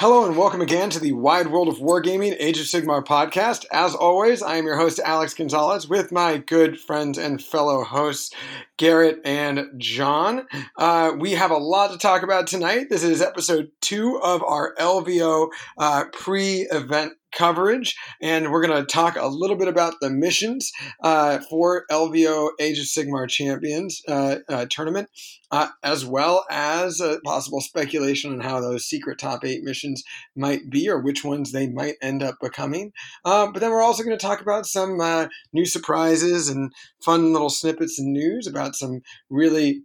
Hello and welcome again to the Wide World of Wargaming Age of Sigmar podcast. As always, I am your host, Alex Gonzalez, with my good friends and fellow hosts, Garrett and John. Uh, we have a lot to talk about tonight. This is episode two of our LVO uh, pre event coverage, and we're going to talk a little bit about the missions uh, for LVO Age of Sigmar Champions uh, uh, tournament, uh, as well as possible speculation on how those secret top eight missions might be or which ones they might end up becoming. Uh, but then we're also going to talk about some uh, new surprises and fun little snippets and news about some really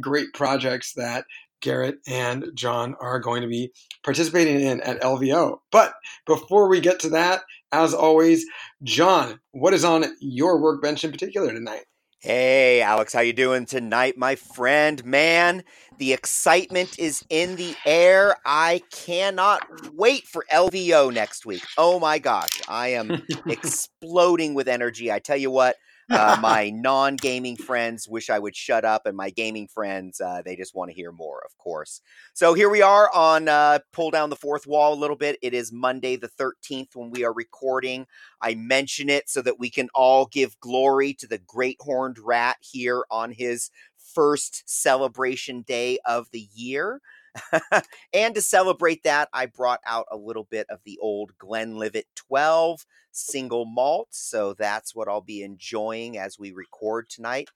great projects that Garrett and John are going to be participating in at LVO. But before we get to that, as always, John, what is on your workbench in particular tonight? Hey, Alex, how you doing tonight, my friend? Man, the excitement is in the air. I cannot wait for LVO next week. Oh my gosh, I am exploding with energy. I tell you what, uh, my non-gaming friends wish I would shut up, and my gaming friends uh, they just want to hear more, of course. So here we are on uh, pull down the fourth wall a little bit. It is Monday the thirteenth when we are recording. I mention it so that we can all give glory to the great horned rat here on his first celebration day of the year. and to celebrate that, I brought out a little bit of the old Glenlivet 12 single malt. So that's what I'll be enjoying as we record tonight.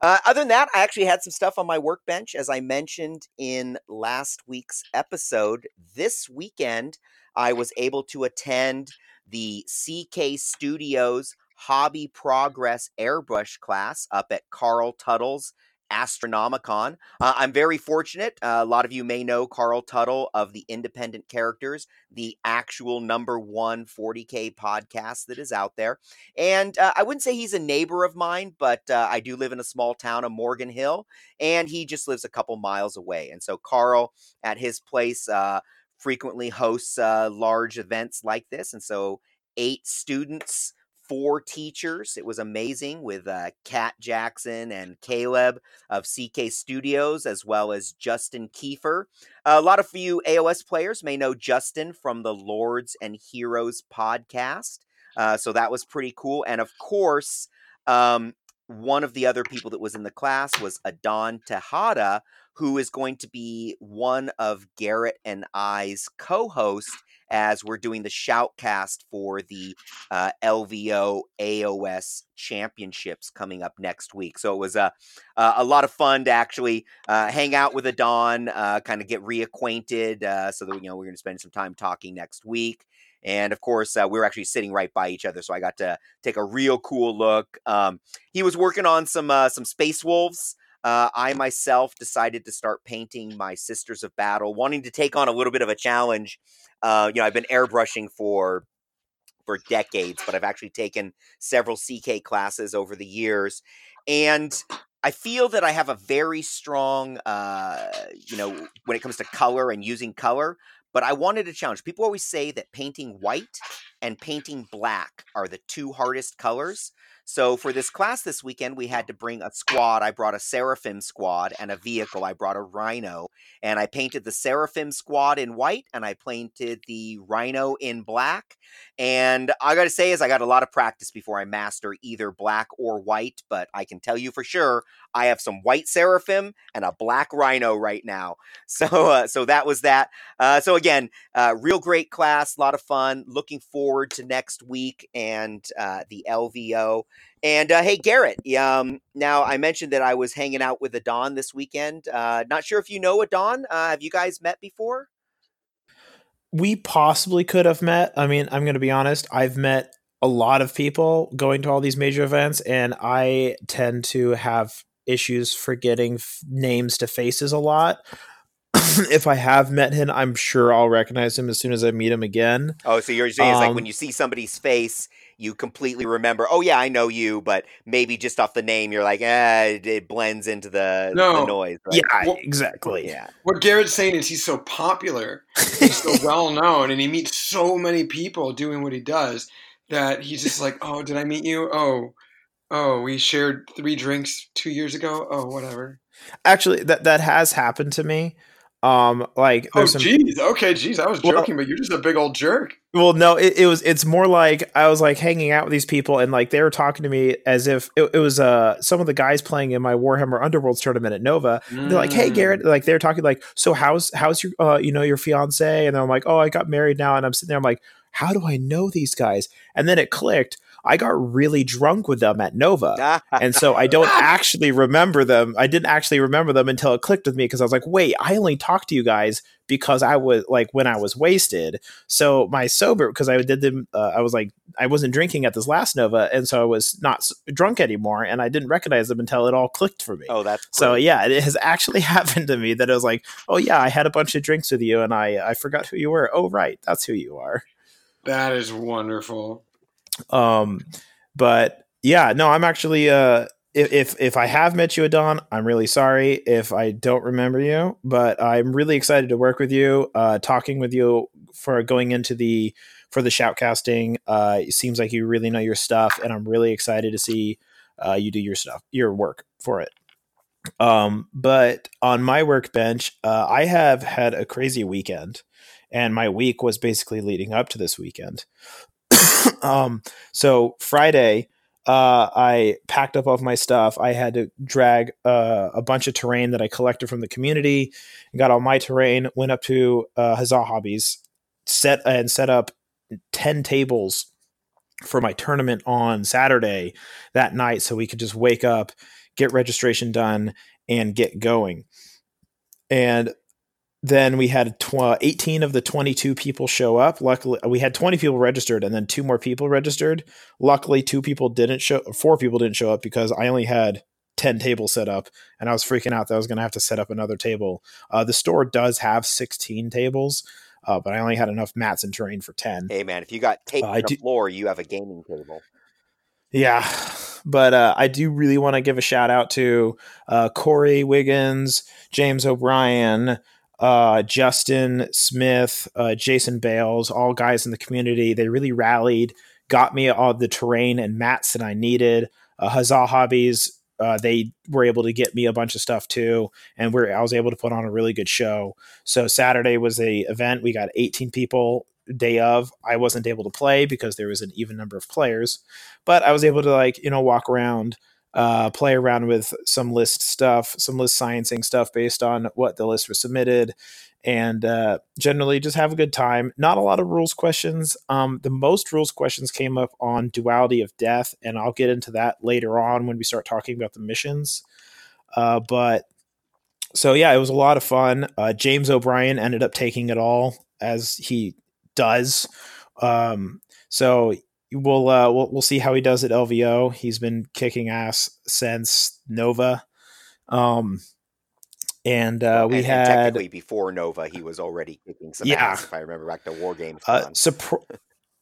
Uh, other than that, I actually had some stuff on my workbench. As I mentioned in last week's episode, this weekend I was able to attend the CK Studios Hobby Progress Airbrush class up at Carl Tuttle's Astronomicon. Uh, I'm very fortunate. Uh, a lot of you may know Carl Tuttle of the Independent Characters, the actual number one 40K podcast that is out there. And uh, I wouldn't say he's a neighbor of mine, but uh, I do live in a small town of Morgan Hill, and he just lives a couple miles away. And so, Carl, at his place, uh, frequently hosts uh, large events like this. And so, eight students four teachers. It was amazing with uh, Kat Jackson and Caleb of CK Studios, as well as Justin Kiefer. A lot of you AOS players may know Justin from the Lords and Heroes podcast. Uh, so that was pretty cool. And of course, um, one of the other people that was in the class was Adon Tejada, who is going to be one of Garrett and I's co hosts as we're doing the shoutcast for the uh, LVO AOS championships coming up next week. So it was a a lot of fun to actually uh, hang out with Adon, uh, kind of get reacquainted, uh, so that you know we're going to spend some time talking next week. And of course, uh, we were actually sitting right by each other, so I got to take a real cool look. Um, he was working on some uh, some space wolves. Uh, I myself decided to start painting my Sisters of Battle, wanting to take on a little bit of a challenge. Uh, you know, I've been airbrushing for for decades, but I've actually taken several CK classes over the years, and I feel that I have a very strong, uh, you know, when it comes to color and using color. But I wanted to challenge. People always say that painting white and painting black are the two hardest colors. So for this class this weekend, we had to bring a squad. I brought a Seraphim squad and a vehicle. I brought a Rhino, and I painted the Seraphim squad in white, and I painted the Rhino in black. And I got to say, is I got a lot of practice before I master either black or white. But I can tell you for sure, I have some white Seraphim and a black Rhino right now. So, uh, so that was that. Uh, so again, uh, real great class, a lot of fun. Looking forward to next week and uh, the LVO. And uh, hey, Garrett. Um, now I mentioned that I was hanging out with Adon this weekend. Uh, not sure if you know Adon. Uh, have you guys met before? We possibly could have met. I mean, I'm going to be honest. I've met a lot of people going to all these major events, and I tend to have issues forgetting f- names to faces a lot. if I have met him, I'm sure I'll recognize him as soon as I meet him again. Oh, so you're saying um, it's like when um, you see somebody's face, you completely remember, oh yeah, I know you, but maybe just off the name, you're like, eh, it, blends into the, no. the noise. Right? Yeah, well, exactly. Yeah. What Garrett's saying is he's so popular, he's so well known, and he meets so many people doing what he does that he's just like, oh, did I meet you? Oh, oh, we shared three drinks two years ago. Oh, whatever. Actually, that that has happened to me. Um, like Oh, jeez. Okay, jeez. I was Well- joking, but you're just a big old jerk. Well, no, it, it was. It's more like I was like hanging out with these people, and like they were talking to me as if it, it was uh some of the guys playing in my Warhammer Underworlds tournament at Nova. They're like, "Hey, Mm. Garrett," like they're talking like, "So how's how's your uh you know your fiance?" And I'm like, "Oh, I got married now," and I'm sitting there, I'm like, "How do I know these guys?" And then it clicked. I got really drunk with them at Nova. and so I don't actually remember them. I didn't actually remember them until it clicked with me because I was like, wait, I only talked to you guys because I was like when I was wasted. So my sober because I did them. Uh, I was like I wasn't drinking at this last Nova, and so I was not s- drunk anymore, and I didn't recognize them until it all clicked for me. oh, that's So yeah, it has actually happened to me that it was like, oh yeah, I had a bunch of drinks with you, and I I forgot who you were. Oh right, that's who you are. That is wonderful. Um, but yeah, no, I'm actually uh if, if I have met you, Adon, I'm really sorry if I don't remember you, but I'm really excited to work with you. Uh, talking with you for going into the for the shoutcasting. Uh, it seems like you really know your stuff, and I'm really excited to see uh, you do your stuff, your work for it. Um, but on my workbench, uh, I have had a crazy weekend, and my week was basically leading up to this weekend. um, so Friday, uh, I packed up all of my stuff. I had to drag uh, a bunch of terrain that I collected from the community, got all my terrain, went up to uh, Huzzah Hobbies, set and set up ten tables for my tournament on Saturday that night, so we could just wake up, get registration done, and get going. And then we had tw- 18 of the 22 people show up. Luckily, we had 20 people registered and then two more people registered. Luckily, two people didn't show, four people didn't show up because I only had 10 tables set up and I was freaking out that I was going to have to set up another table. Uh, the store does have 16 tables, uh, but I only had enough mats and terrain for 10. Hey man, if you got tape Uh, on the do- floor, you have a gaming table. Yeah, but uh, I do really want to give a shout out to uh, Corey Wiggins, James O'Brien, uh, Justin Smith, uh, Jason Bales, all guys in the community. They really rallied, got me all the terrain and mats that I needed. Uh, Huzzah Hobbies, uh, they were able to get me a bunch of stuff too, and we're, I was able to put on a really good show. So Saturday was a event. We got 18 people day of. I wasn't able to play because there was an even number of players but I was able to like you know walk around, uh, play around with some list stuff, some list sciencing stuff based on what the list was submitted, and uh, generally just have a good time. Not a lot of rules questions. Um, the most rules questions came up on duality of death, and I'll get into that later on when we start talking about the missions. Uh, but so yeah, it was a lot of fun. Uh, James O'Brien ended up taking it all as he does. Um, so we'll uh, we'll we'll see how he does at LVO. He's been kicking ass since Nova. Um, and uh, we and, and had technically before Nova, he was already kicking some Yeah. ass. If I remember back to War Games. uh, Con. surpr-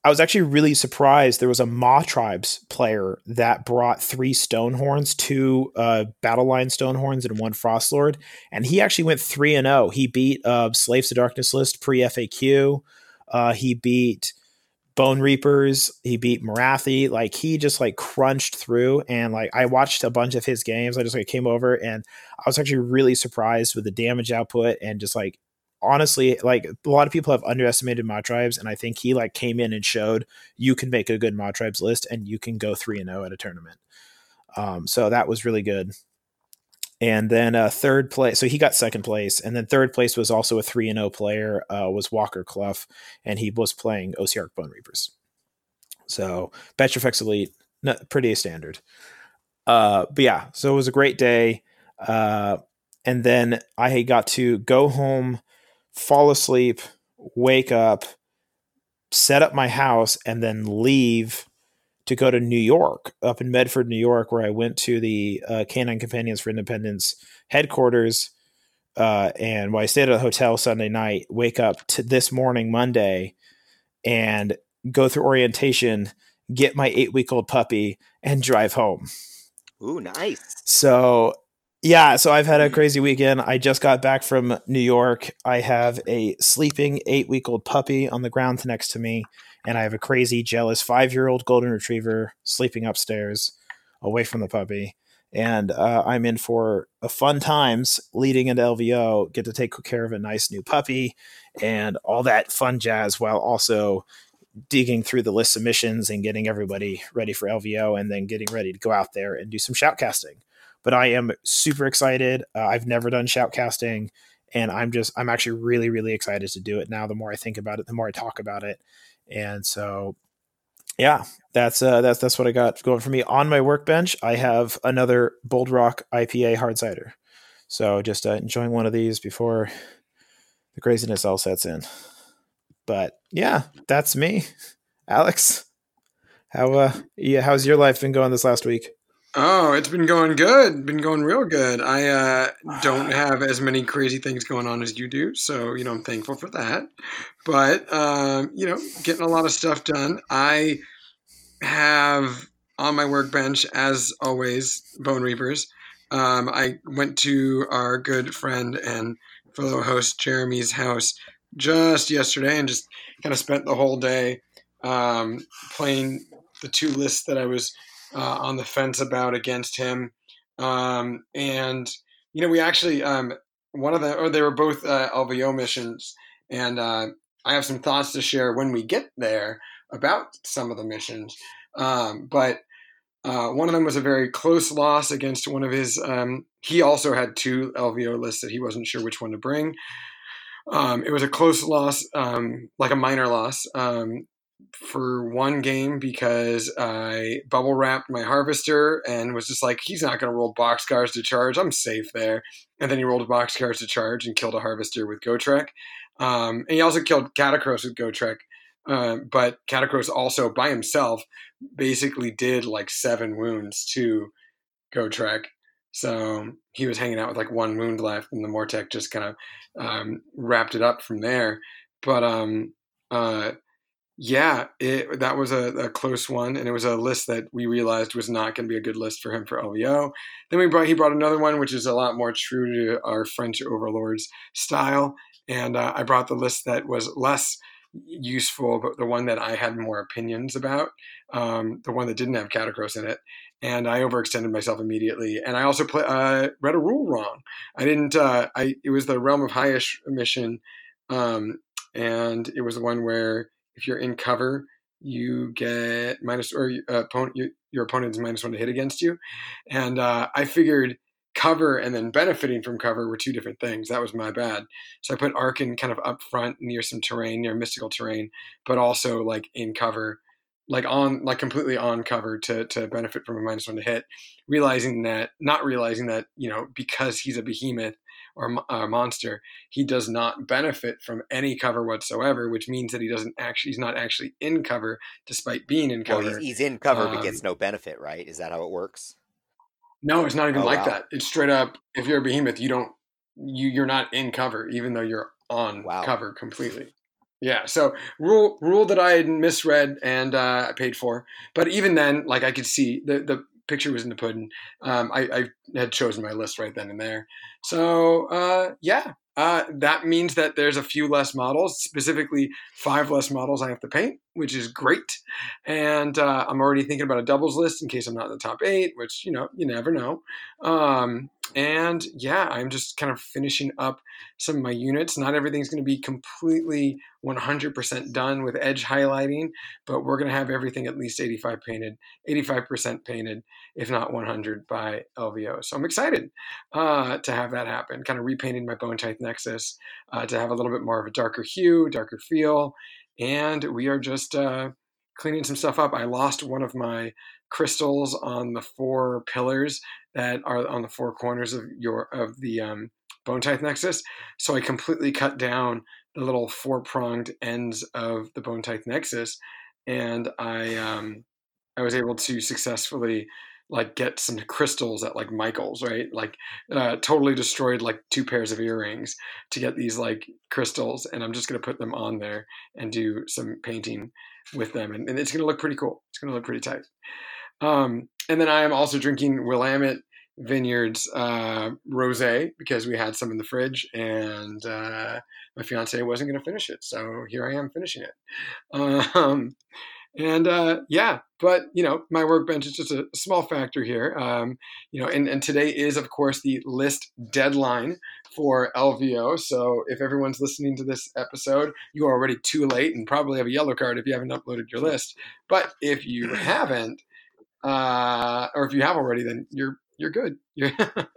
I was actually really surprised. There was a Mawtribes player that brought three Stonehorns, two uh, Battle Line Stonehorns, and one Frost Lord, and he actually went three and zero. He beat uh, Slaves to Darkness list pre FAQ. Uh, he beat Bonereapers. He beat Morathi. Like he just like crunched through, and like I watched a bunch of his games. I just like came over, and I was actually really surprised with the damage output and just like honestly, like a lot of people have underestimated Mawtribes, and I think he like came in and showed you can make a good Mawtribes list and you can go three and zero at a tournament. Um, so that was really good. And then uh, third place, so he got second place, and then third place was also a three and zero player uh, was Walker Clough, and he was playing OCR Bonereapers. So Petrifex Elite, not, pretty standard. Uh, but yeah, so it was a great day. Uh, and then I got to go home, fall asleep, wake up, set up my house, and then leave to go to New York, up in Medford, New York, where I went to the uh, Canine Companions for Independence headquarters. Uh, and while I stayed at a hotel Sunday night, wake up to this morning, Monday, and go through orientation, get my eight week old puppy, and drive home. Ooh, nice. So yeah, so I've had a crazy weekend. I just got back from New York. I have a sleeping eight week old puppy on the ground next to me, and I have a crazy, jealous five year old golden retriever sleeping upstairs away from the puppy. and uh, I'm in for a fun times leading into LVO. Get to take care of a nice new puppy and all that fun jazz, while also digging through the list of missions and getting everybody ready for LVO, and then getting ready to go out there and do some shoutcasting. But I am super excited. Uh, I've never done shoutcasting, and I'm just I'm actually really really excited to do it now. The more I think about it, the more I talk about it, and so yeah, that's uh, that's that's what I got going for me. On my workbench, I have another Bold Rock IPA hard cider. So just uh, enjoying one of these before the craziness all sets in. But yeah, that's me, Alex. How uh yeah, how's your life been going this last week? Oh, it's been going good. Been going real good. I uh, don't have as many crazy things going on as you do, so you know I'm thankful for that. But um, you know, getting a lot of stuff done. I have on my workbench, as always, Bonereapers. Um, I went to our good friend and fellow host Jeremy's house just yesterday and just kind of spent the whole day um, playing the two lists that I was uh, on the fence about against him. Um, and, you know, we actually, um, one of the, or they were both uh, LVO missions. And uh, I have some thoughts to share when we get there about some of the missions. Um, but uh, one of them was a very close loss against one of his. Um, he also had two LVO lists that he wasn't sure which one to bring. Um, it was a close loss, um, like a minor loss, um, for one game because I bubble wrapped my harvester and was just like, he's not going to roll boxcars to charge. I'm safe there. And then he rolled boxcars to charge and killed a harvester with Gotrek. Um, and he also killed Katakros with Gotrek. Uh, but Katakros also by himself basically did like seven wounds to Gotrek. So he was hanging out with like one wound left, and the Mortek just kind of um, wrapped it up from there. But um, uh, yeah, it, that was a, a, close one, and it was a list that we realized was not going to be a good list for him for LVO. Then we brought he brought another one, which is a lot more true to our French overlords style, and uh, I brought the list that was less useful, but the one that I had more opinions about, um, the one that didn't have Katakros in it, and I overextended myself immediately. And I also play, uh, read a rule wrong. I didn't. Uh, I it was the Realm of Hysh mission, um, and it was the one where if you're in cover, you get minus or opponent, your, your opponent's minus one to hit against you. And uh, I figured cover and then benefiting from cover were two different things. That was my bad. So I put Arkhan kind of up front near some terrain, near mystical terrain, but also like in cover, like on like completely on cover to to benefit from a minus one to hit. Realizing that, not realizing that you know because he's a behemoth or a monster, he does not benefit from any cover whatsoever, which means that he doesn't actually he's not actually in cover despite being in cover. Well, he's, he's in cover um, but gets no benefit, right? Is that how it works? No, it's not even oh, like wow. that. It's straight up. If you're a behemoth, you don't you you're not in cover, even though you're on wow. cover completely. Yeah. So rule rule that I had misread and uh, paid for, but even then, like I could see the the picture was in the pudding. Um, I, I had chosen my list right then and there. So uh, yeah, uh, that means that there's a few less models, specifically five less models I have to paint, which is great. And uh, I'm already thinking about a doubles list in case I'm not in the top eight, which, you know, you never know. Um, and yeah, I'm just kind of finishing up some of my units. Not everything's going to be completely 100% done with edge highlighting, but we're going to have everything at least 85 painted, 85% painted, if not 100 by LVO. So I'm excited uh, to have that happen. Kind of repainting my Bone Tithe Nexus uh, to have a little bit more of a darker hue, darker feel, and we are just uh, cleaning some stuff up. I lost one of my crystals on the four pillars that are on the four corners of your of the um, Bone Tithe Nexus, so I completely cut down the little four pronged ends of the Bone Tithe Nexus, and I um, I was able to successfully like get some crystals at like Michael's, right? Like uh, totally destroyed like two pairs of earrings to get these like crystals, and I'm just gonna put them on there and do some painting with them, and, and it's gonna look pretty cool. It's gonna look pretty tight. Um, and then I am also drinking Willamette Vineyards uh, rosé because we had some in the fridge, and uh, my fiance wasn't to finish it, so here I am finishing it. Um, And uh, yeah, but you know, my workbench is just a small factor here. Um, you know, and, and today is of course the list deadline for LVO. So if everyone's listening to this episode, you are already too late and probably have a yellow card if you haven't uploaded your list. But if you haven't, uh, or if you have already, then you're you're good. You're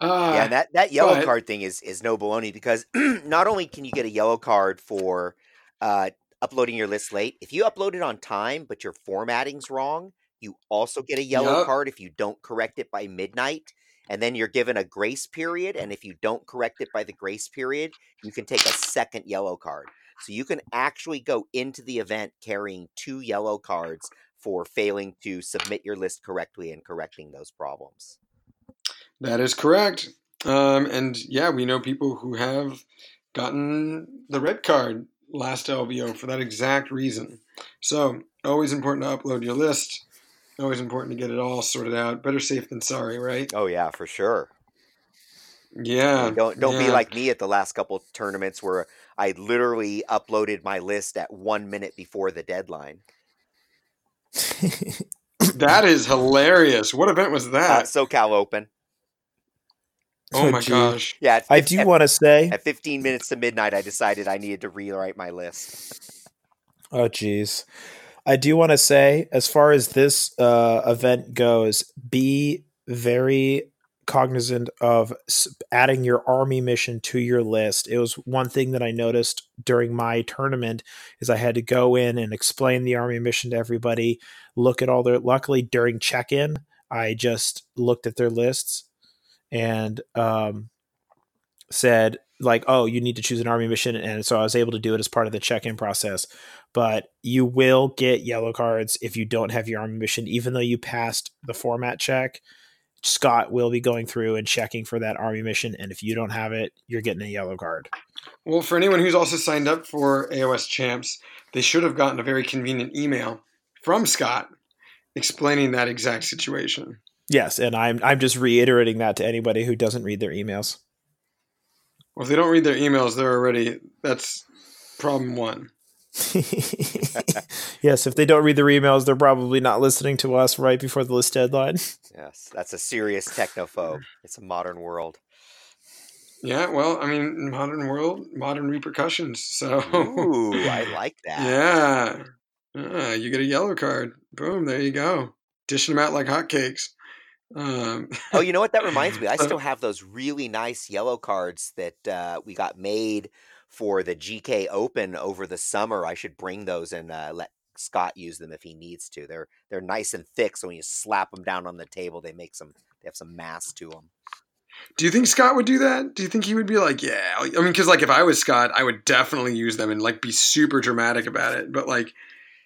Uh, yeah, that, that yellow but, card thing is is no baloney because not only can you get a yellow card for uh, uploading your list late, if you upload it on time but your formatting's wrong, you also get a yellow Yep. card if you don't correct it by midnight. And then you're given a grace period, and if you don't correct it by the grace period, you can take a second yellow card. So you can actually go into the event carrying two yellow cards for failing to submit your list correctly and correcting those problems. That is correct. Um, and yeah, we know people who have gotten the red card last LVO for that exact reason. So, always important to upload your list. Always important to get it all sorted out. Better safe than sorry, right? Oh yeah, for sure. Yeah. don't don't be like me at the last couple of tournaments where I literally uploaded my list at one minute before the deadline. That is hilarious. What event was Uh, that? SoCal Open. oh my gee. gosh. Yeah, at, I do at, want to say, at 15 minutes to midnight, I decided I needed to rewrite my list. oh geez, I do want to say, as far as this uh, event goes, be very cognizant of adding your army mission to your list. It was one thing that I noticed during my tournament is I had to go in and explain the army mission to everybody, look at all their luckily during check-in, I just looked at their lists and um said like, "Oh, you need to choose an army mission," and so I was able to do it as part of the check-in process. But you will get yellow cards if you don't have your army mission, even though you passed the format check. Scott will be going through and checking for that army mission, and if you don't have it, you're getting a yellow card. Well, for anyone who's also signed up for AOS Champs, they should have gotten a very convenient email from Scott explaining that exact situation. Yes, and I'm I'm just reiterating that to anybody who doesn't read their emails. Well, if they don't read their emails, they're already that's problem one. yes, if they don't read their emails, they're probably not listening to us right before the list deadline. Yes, that's a serious technophobe. It's a modern world. Yeah, well, I mean, modern world, modern repercussions. So, Ooh, I like that. yeah, Ah, you get a yellow card. Boom, there you go. Dishing them out like hotcakes. Um, Oh, you know what? That reminds me. I still have those really nice yellow cards that uh, we got made for the GK Open over the summer. I should bring those and uh, let Scott use them if he needs to. They're they're nice and thick, so when you slap them down on the table, they make some they have some mass to them. do you think Scott would do that? Do you think he would be like, yeah? I mean, because like if I was Scott, I would definitely use them and like be super dramatic about it. But like,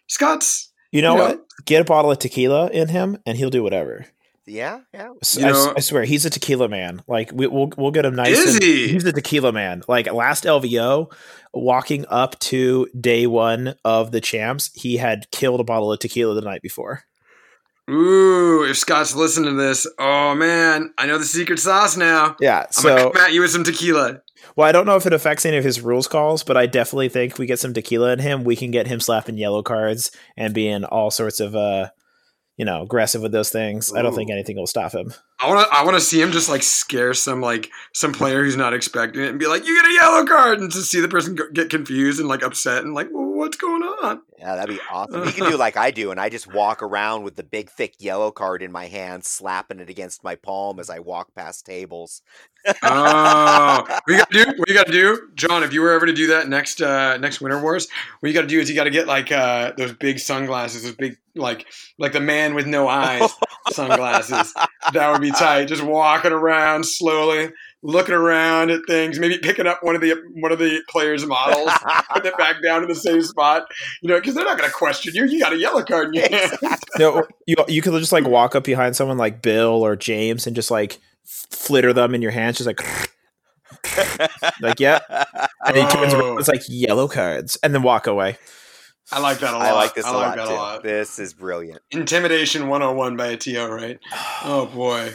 Scott's, You know You know- what? Get a bottle of tequila in him, and he'll do whatever. Yeah, yeah. S- You I, s- know- I swear, he's a tequila man. Like we, we'll we'll get him nice. Is and- he? He's a tequila man. Like last LVO, walking up to day one of the champs, he had killed a bottle of tequila the night before. ooh, if Scott's listening to this, oh man, I know the secret sauce now. Yeah. I'm gonna So, come at you with some tequila. well, I don't know if it affects any of his rules calls, but I definitely think if we get some tequila in him, we can get him slapping yellow cards and being all sorts of uh, you know, aggressive with those things. I don't think anything will stop him. I want to I want to see him just like scare some like some player who's not expecting it and be like, "You get a yellow card," and to see the person go- get confused and like upset and like, well, "What's going on?" Yeah, that'd be awesome. You can do like I do, and I just walk around with the big, thick yellow card in my hand, slapping it against my palm as I walk past tables. Oh, what you gotta do? What you gotta do, John? If you were ever to do that next uh next Winter Wars, what you gotta do is you gotta get like uh those big sunglasses, those big like like the man with no eyes sunglasses. That would be Uh, tight. Just walking around slowly, looking around at things, maybe picking up one of the one of the players' models. putting it back down to the same spot, you know, because they're not going to question you. You got a yellow card in your hand. No, you you could just like walk up behind someone like Bill or James and just like flitter them in your hands, just like like yeah. And he turns Oh. around, it's like yellow cards, and then walk away. I like that a lot. I like this I a like lot that too. a lot. This is brilliant. Intimidation 101 by a TO, right? Oh boy.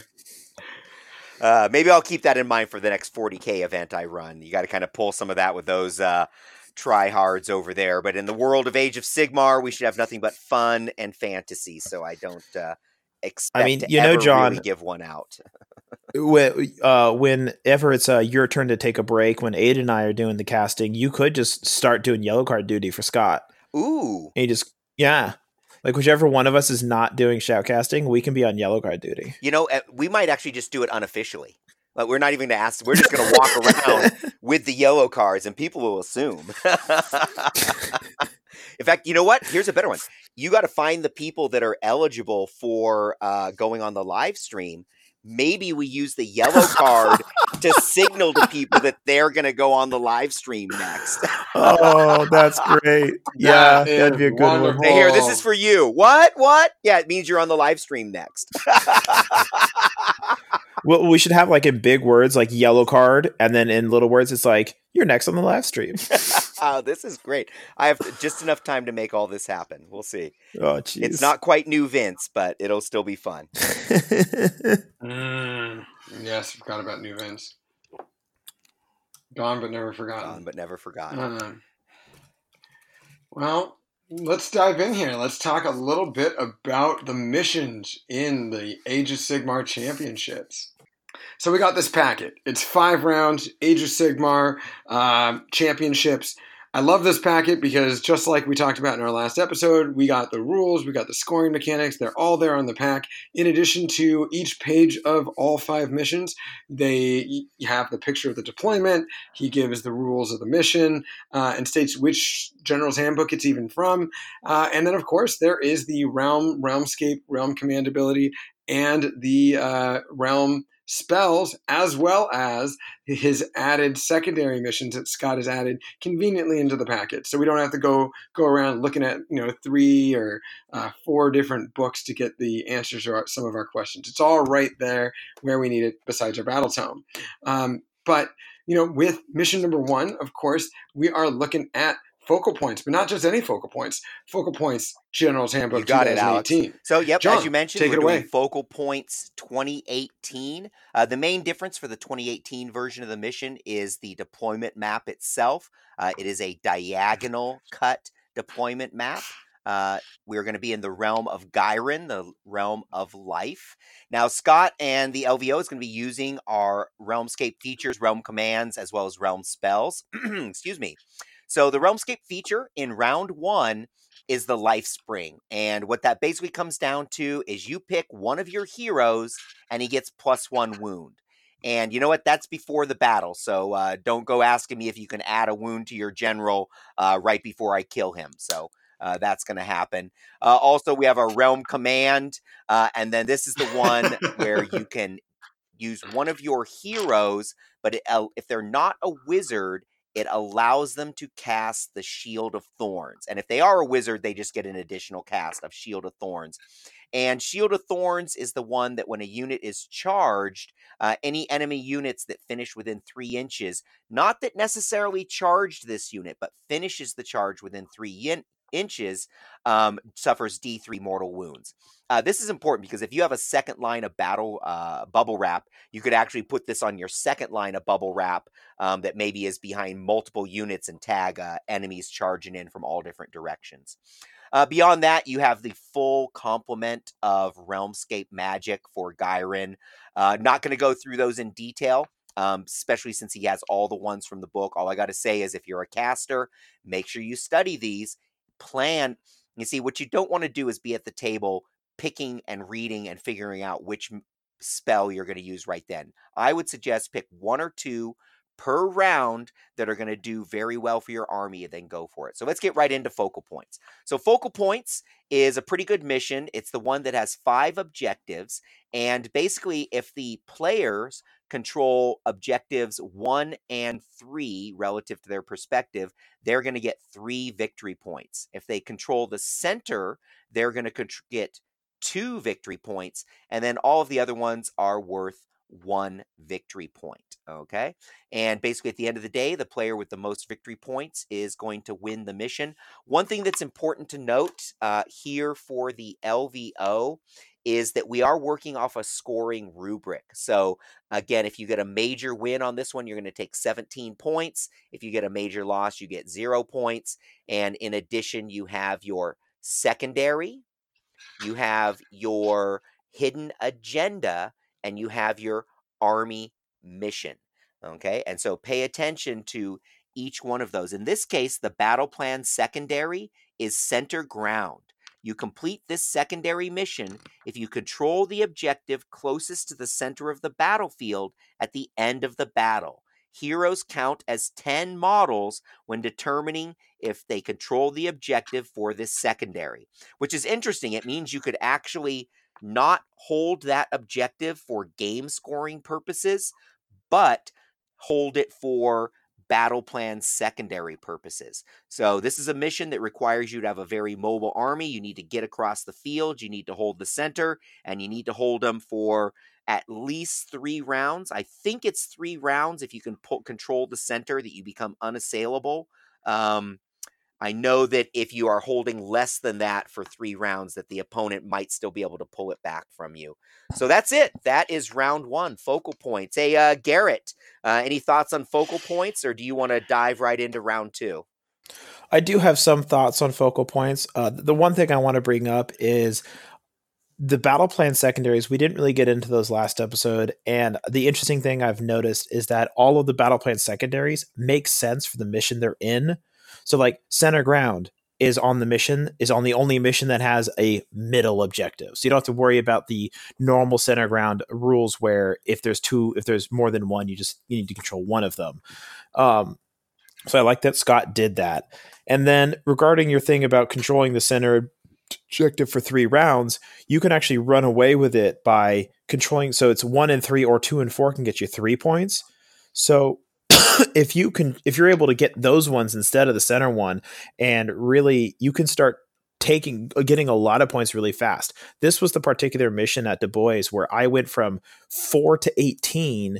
Uh, maybe I'll keep that in mind for the next 40k event I run. You got to kind of pull some of that with those uh, tryhards over there. But in the world of Age of Sigmar, we should have nothing but fun and fantasy. So I don't uh, expect. I mean, to you know, ever John- really give one out. When, uh, whenever it's uh, your turn to take a break, when Aid and I are doing the casting, you could just start doing yellow card duty for Scott. Ooh, And you just, yeah. Like, whichever one of us is not doing shoutcasting, we can be on yellow card duty. you know, uh, we might actually just do it unofficially. Like we're not even going to ask. We're just going to walk around with the yellow cards, and people will assume. In fact, you know what? Here's a better one. You got to find the people that are eligible for uh, going on the live stream. Maybe we use the yellow card to signal to people that they're going to go on the live stream next. oh, that's great. Yeah, That that'd be a good wonderful. one. Hey, here, this is for you. What? What? Yeah, it means you're on the live stream next. Well, we should have like in big words, like yellow card, and then in little words, it's like you're next on the live stream. oh, this is great. I have just enough time to make all this happen. We'll see. oh, jeez. It's not quite new Vince, but it'll still be fun. Mm, yes, forgot about New Vince. Gone but never forgotten. Gone forgotten. but never forgotten. Um, well, let's dive in here. Let's talk a little bit about the missions in the Age of Sigmar Championships. So we got this packet. It's five rounds, Age of Sigmar um, Championships. I love this packet because just like we talked about in our last episode, we got the rules, we got the scoring mechanics. They're all there on the pack. In addition to each page of all five missions, they have the picture of the deployment. He gives the rules of the mission uh, and states which general's handbook it's even from. Uh, and then, of course, there is the realm, realmscape, realm command ability, and the uh, realm spells, as well as his added secondary missions that Scott has added conveniently into the packet. So we don't have to go go around looking at you know three or uh, four different books to get the answers to our, some of our questions. It's all right there where we need it, besides our battle tome. Um, but you know, with mission number one, of course, we are looking at focal points, but not just any focal points. Focal points, General's Handbook You got it, Alex. 2018. So, yep, John, as you mentioned, take we're it doing away. Focal Points 2018. Uh, the main difference for the 2018 version of the mission is the deployment map itself. Uh, it is a diagonal cut deployment map. Uh, we're going to be in the realm of Ghyran, the realm of life. Now, Scott and the LVO is going to be using our Realmscape features, realm commands, as well as realm spells. Excuse me. So, the Realmscape feature in round one is the life spring. And what that basically comes down to is you pick one of your heroes and he gets plus one wound. And you know what? That's before the battle. So uh, don't go asking me if you can add a wound to your general uh, right before I kill him. So uh, that's going to happen. Uh, also, we have our realm command. Uh, and then this is the one where you can use one of your heroes, but it, uh, if they're not a wizard, it allows them to cast the Shield of Thorns. And if they are a wizard, they just get an additional cast of Shield of Thorns. And Shield of Thorns is the one that when a unit is charged, uh, any enemy units that finish within three inches, not that necessarily charged this unit, but finishes the charge within three yin- inches, um, suffers D3 mortal wounds. Uh, this is important because if you have a second line of battle uh, bubble wrap, you could actually put this on your second line of bubble wrap um, that maybe is behind multiple units and tag uh, enemies charging in from all different directions. Uh, beyond that, you have the full complement of Realmscape magic for Ghyran. Uh, not going to go through those in detail, um, especially since he has all the ones from the book. All I got to say is if you're a caster, make sure you study these. Plan. You see, what you don't want to do is be at the table picking and reading and figuring out which spell you're going to use right then. I would suggest pick one or two per round that are going to do very well for your army and then go for it. So let's get right into focal points. So focal points is a pretty good mission. It's the one that has 5 objectives and basically if the players control objectives 1 and 3 relative to their perspective, they're going to get 3 victory points. If they control the center, they're going to get 2 victory points and then all of the other ones are worth 1 victory point, okay? And basically, at the end of the day, the player with the most victory points is going to win the mission. One thing that's important to note uh, here for the LVO is that we are working off a scoring rubric. So, again, if you get a major win on this one, you're going to take 17 points. If you get a major loss, you get zero points. And in addition, you have your secondary, you have your hidden agenda, and you have your army mission. Okay. And so pay attention to each one of those. In this case, the battle plan secondary is center ground. You complete this secondary mission if you control the objective closest to the center of the battlefield at the end of the battle. Heroes count as 10 models when determining if they control the objective for this secondary, which is interesting. It means you could actually not hold that objective for game scoring purposes, but hold it for battle plan secondary purposes. So, this is a mission that requires you to have a very mobile army. You need to get across the field, you need to hold the center, and you need to hold them for at least three rounds. I think it's three rounds if you can pull, control the center that you become unassailable. Um, I know that if you are holding less than that for three rounds, that the opponent might still be able to pull it back from you. So that's it. That is round one. Focal points. Hey, uh, Garrett, uh, any thoughts on focal points, or do you want to dive right into round two? I do have some thoughts on focal points. Uh, the one thing I want to bring up is the battle plan secondaries. We didn't really get into those last episode, and the interesting thing I've noticed is that all of the battle plan secondaries make sense for the mission they're in so like center ground is on the mission is on the only mission that has a middle objective. So you don't have to worry about the normal center ground rules where if there's two if there's more than one you just you need to control one of them. Um so I like that Scott did that. And then regarding your thing about controlling the center objective for 3 rounds, you can actually run away with it by controlling so it's 1 and 3 or 2 and 4 can get you 3 points. So if you can if you're able to get those ones instead of the center one and really you can start taking uh, getting a lot of points really fast. This was the particular mission at du bois where i went from 4 to 18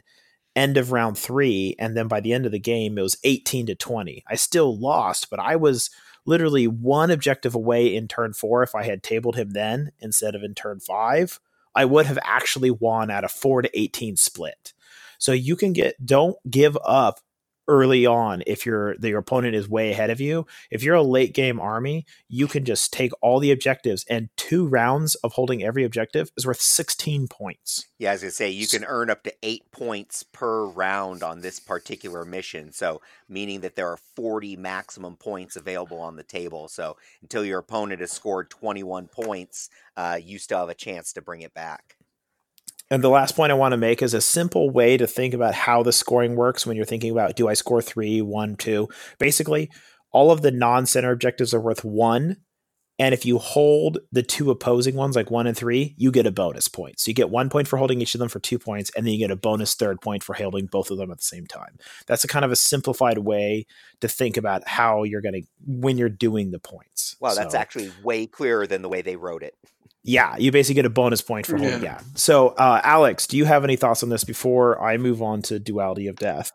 end of round 3 and then by the end of the game it was 18 to 20 i still lost but i was literally one objective away in turn 4 if i had tabled him then instead of in turn 5 i would have actually won at a 4 to 18 split so you can get don't give up early on if your your opponent is way ahead of you. If you're a late game army, you can just take all the objectives and two rounds of holding every objective is worth 16 points. Yeah, I was gonna say you can earn up to eight points per round on this particular mission. So meaning that there are 40 maximum points available on the table. So until your opponent has scored 21 points, uh, you still have a chance to bring it back. And the last point I want to make is a simple way to think about how the scoring works when you're thinking about do I score three, one, two? Basically, all of the non center objectives are worth one. And if you hold the two opposing ones, like one and three, you get a bonus point. So you get one point for holding each of them for two points, and then you get a bonus third point for holding both of them at the same time. That's a kind of a simplified way to think about how you're going to, when you're doing the points. Wow, that's actually way clearer than the way they wrote it. Yeah, you basically get a bonus point for yeah. yeah. So, uh, Alex, do you have any thoughts on this before I move on to Duality of Death?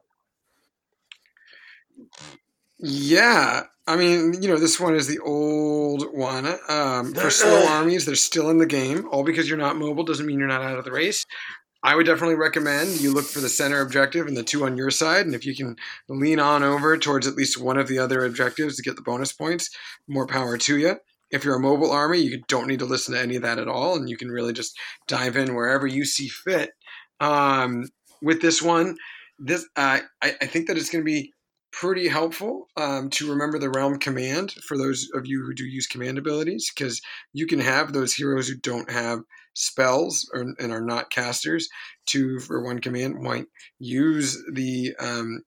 Yeah, I mean, you know, this one is the old one. Um, for slow armies, they're still in the game. All because you're not mobile doesn't mean you're not out of the race. I would definitely recommend you look for the center objective and the two on your side. And if you can lean on over towards at least one of the other objectives to get the bonus points, more power to you if you're a mobile army, you don't need to listen to any of that at all, and you can really just dive in wherever you see fit. Um, with this one, this uh, I, I, think that it's going to be pretty helpful um, to remember the realm command for those of you who do use command abilities, because you can have those heroes who don't have spells or, and are not casters to for one command might use the um,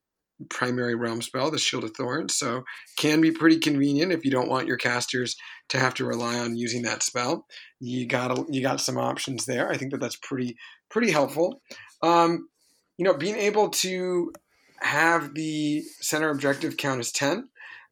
primary realm spell, the Shield of Thorns. So can be pretty convenient if you don't want your casters to have to rely on using that spell. You got you got some options there. I think that that's pretty pretty helpful. Um, you know, being able to have the center objective count as ten.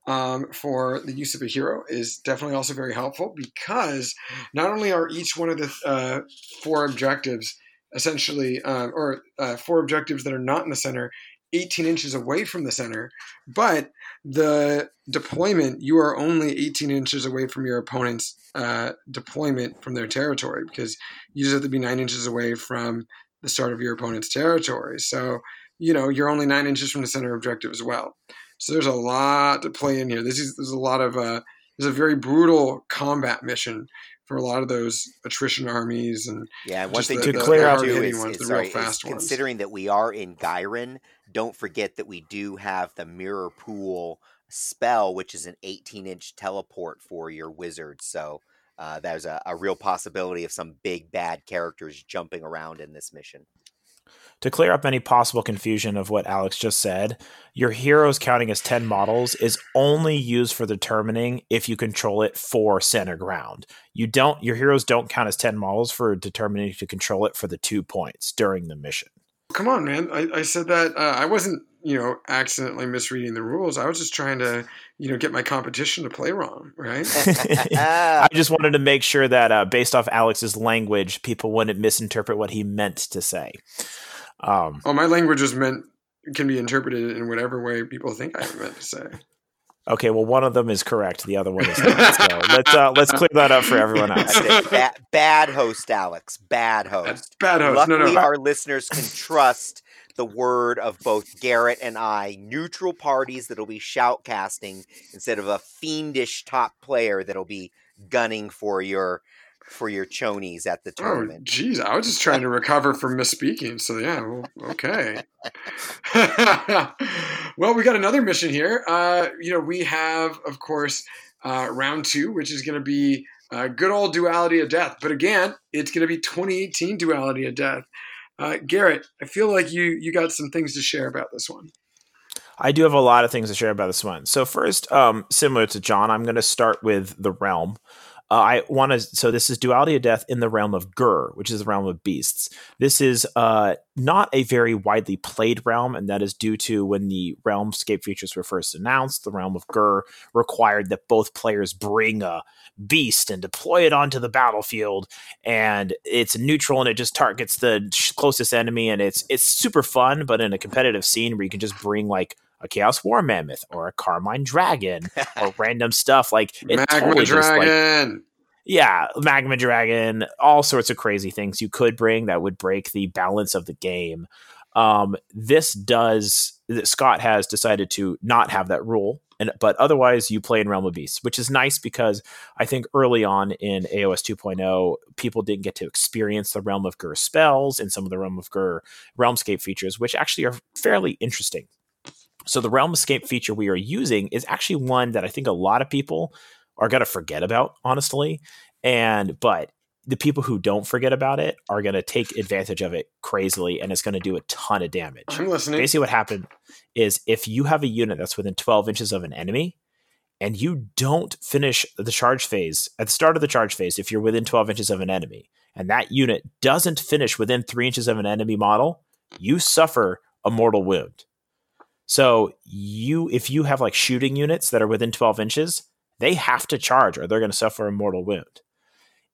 Um, for the use of a hero is definitely also very helpful because not only are each one of the uh, four objectives essentially, uh, or uh, four objectives that are not in the center 18 inches away from the center, but the deployment you are only 18 inches away from your opponent's uh, deployment from their territory because you just have to be nine inches away from the start of your opponent's territory. So you know you're only nine inches from the center objective as well. So there's a lot to play in here. This is there's a lot of uh, there's a very brutal combat mission for a lot of those attrition armies and yeah. One thing to clear up too is, is, sorry, is considering that we are in Ghyran, don't forget that we do have the mirror pool spell, which is an 18 inch teleport for your wizard. So uh, there's a, a real possibility of some big bad characters jumping around in this mission. To clear up any possible confusion of what Alex just said, your heroes counting as 10 models is only used for determining if you control it for center ground. You don't your heroes don't count as 10 models for determining to control it for the 2 points during the mission. Come on, man. I, I said that uh, I wasn't, you know, accidentally misreading the rules. I was just trying to, you know, get my competition to play wrong, right? I just wanted to make sure that uh, based off Alex's language, people wouldn't misinterpret what he meant to say. Um, oh, my language is meant can be interpreted in whatever way people think I meant to say. Okay, well, one of them is correct. The other one is not. So let's uh, let's clear that up for everyone else. Bad, bad, host, Alex. Bad host. Bad host. Luckily, no, no. our listeners can trust the word of both Garrett and I, neutral parties that'll be shoutcasting instead of a fiendish top player that'll be gunning for your for your chonies at the oh, tournament. Oh, geez, I was just trying to recover from misspeaking. So yeah, well, okay. well, we got another mission here. Uh, you know, we have, of course, uh, round two, which is going to be uh, good old duality of death. But again, it's going to be 2018 duality of death. Uh, Garrett, I feel like you you got some things to share about this one. I do have a lot of things to share about this one. So first, um, similar to John, I'm going to start with the realm. Uh, I want to. So this is duality of death in the realm of Ghur, which is the realm of beasts. This is uh, not a very widely played realm, and that is due to when the realmscape features were first announced. The realm of Ghur required that both players bring a beast and deploy it onto the battlefield, and it's neutral and it just targets the closest enemy, and it's it's super fun. But in a competitive scene where you can just bring like a Chaos War Mammoth or a Carmine Dragon or random stuff like Magma totally Dragon. Like, yeah, Magma Dragon, all sorts of crazy things you could bring that would break the balance of the game. Um, this does Scott has decided to not have that rule, and but otherwise you play in Realm of Beasts, which is nice because I think early on in AOS 2.0, people didn't get to experience the Realm of Ghur spells and some of the Realm of Ghur Realmscape features, which actually are fairly interesting. So the Realmscape feature we are using is actually one that I think a lot of people are going to forget about, honestly. And but the people who don't forget about it are going to take advantage of it crazily, and it's going to do a ton of damage. I'm listening. Basically, what happened is if you have a unit that's within 12 inches of an enemy, and you don't finish the charge phase at the start of the charge phase, if you're within 12 inches of an enemy, and that unit doesn't finish within three inches of an enemy model, you suffer a mortal wound. So you, if you have like shooting units that are within 12 inches, they have to charge or they're going to suffer a mortal wound.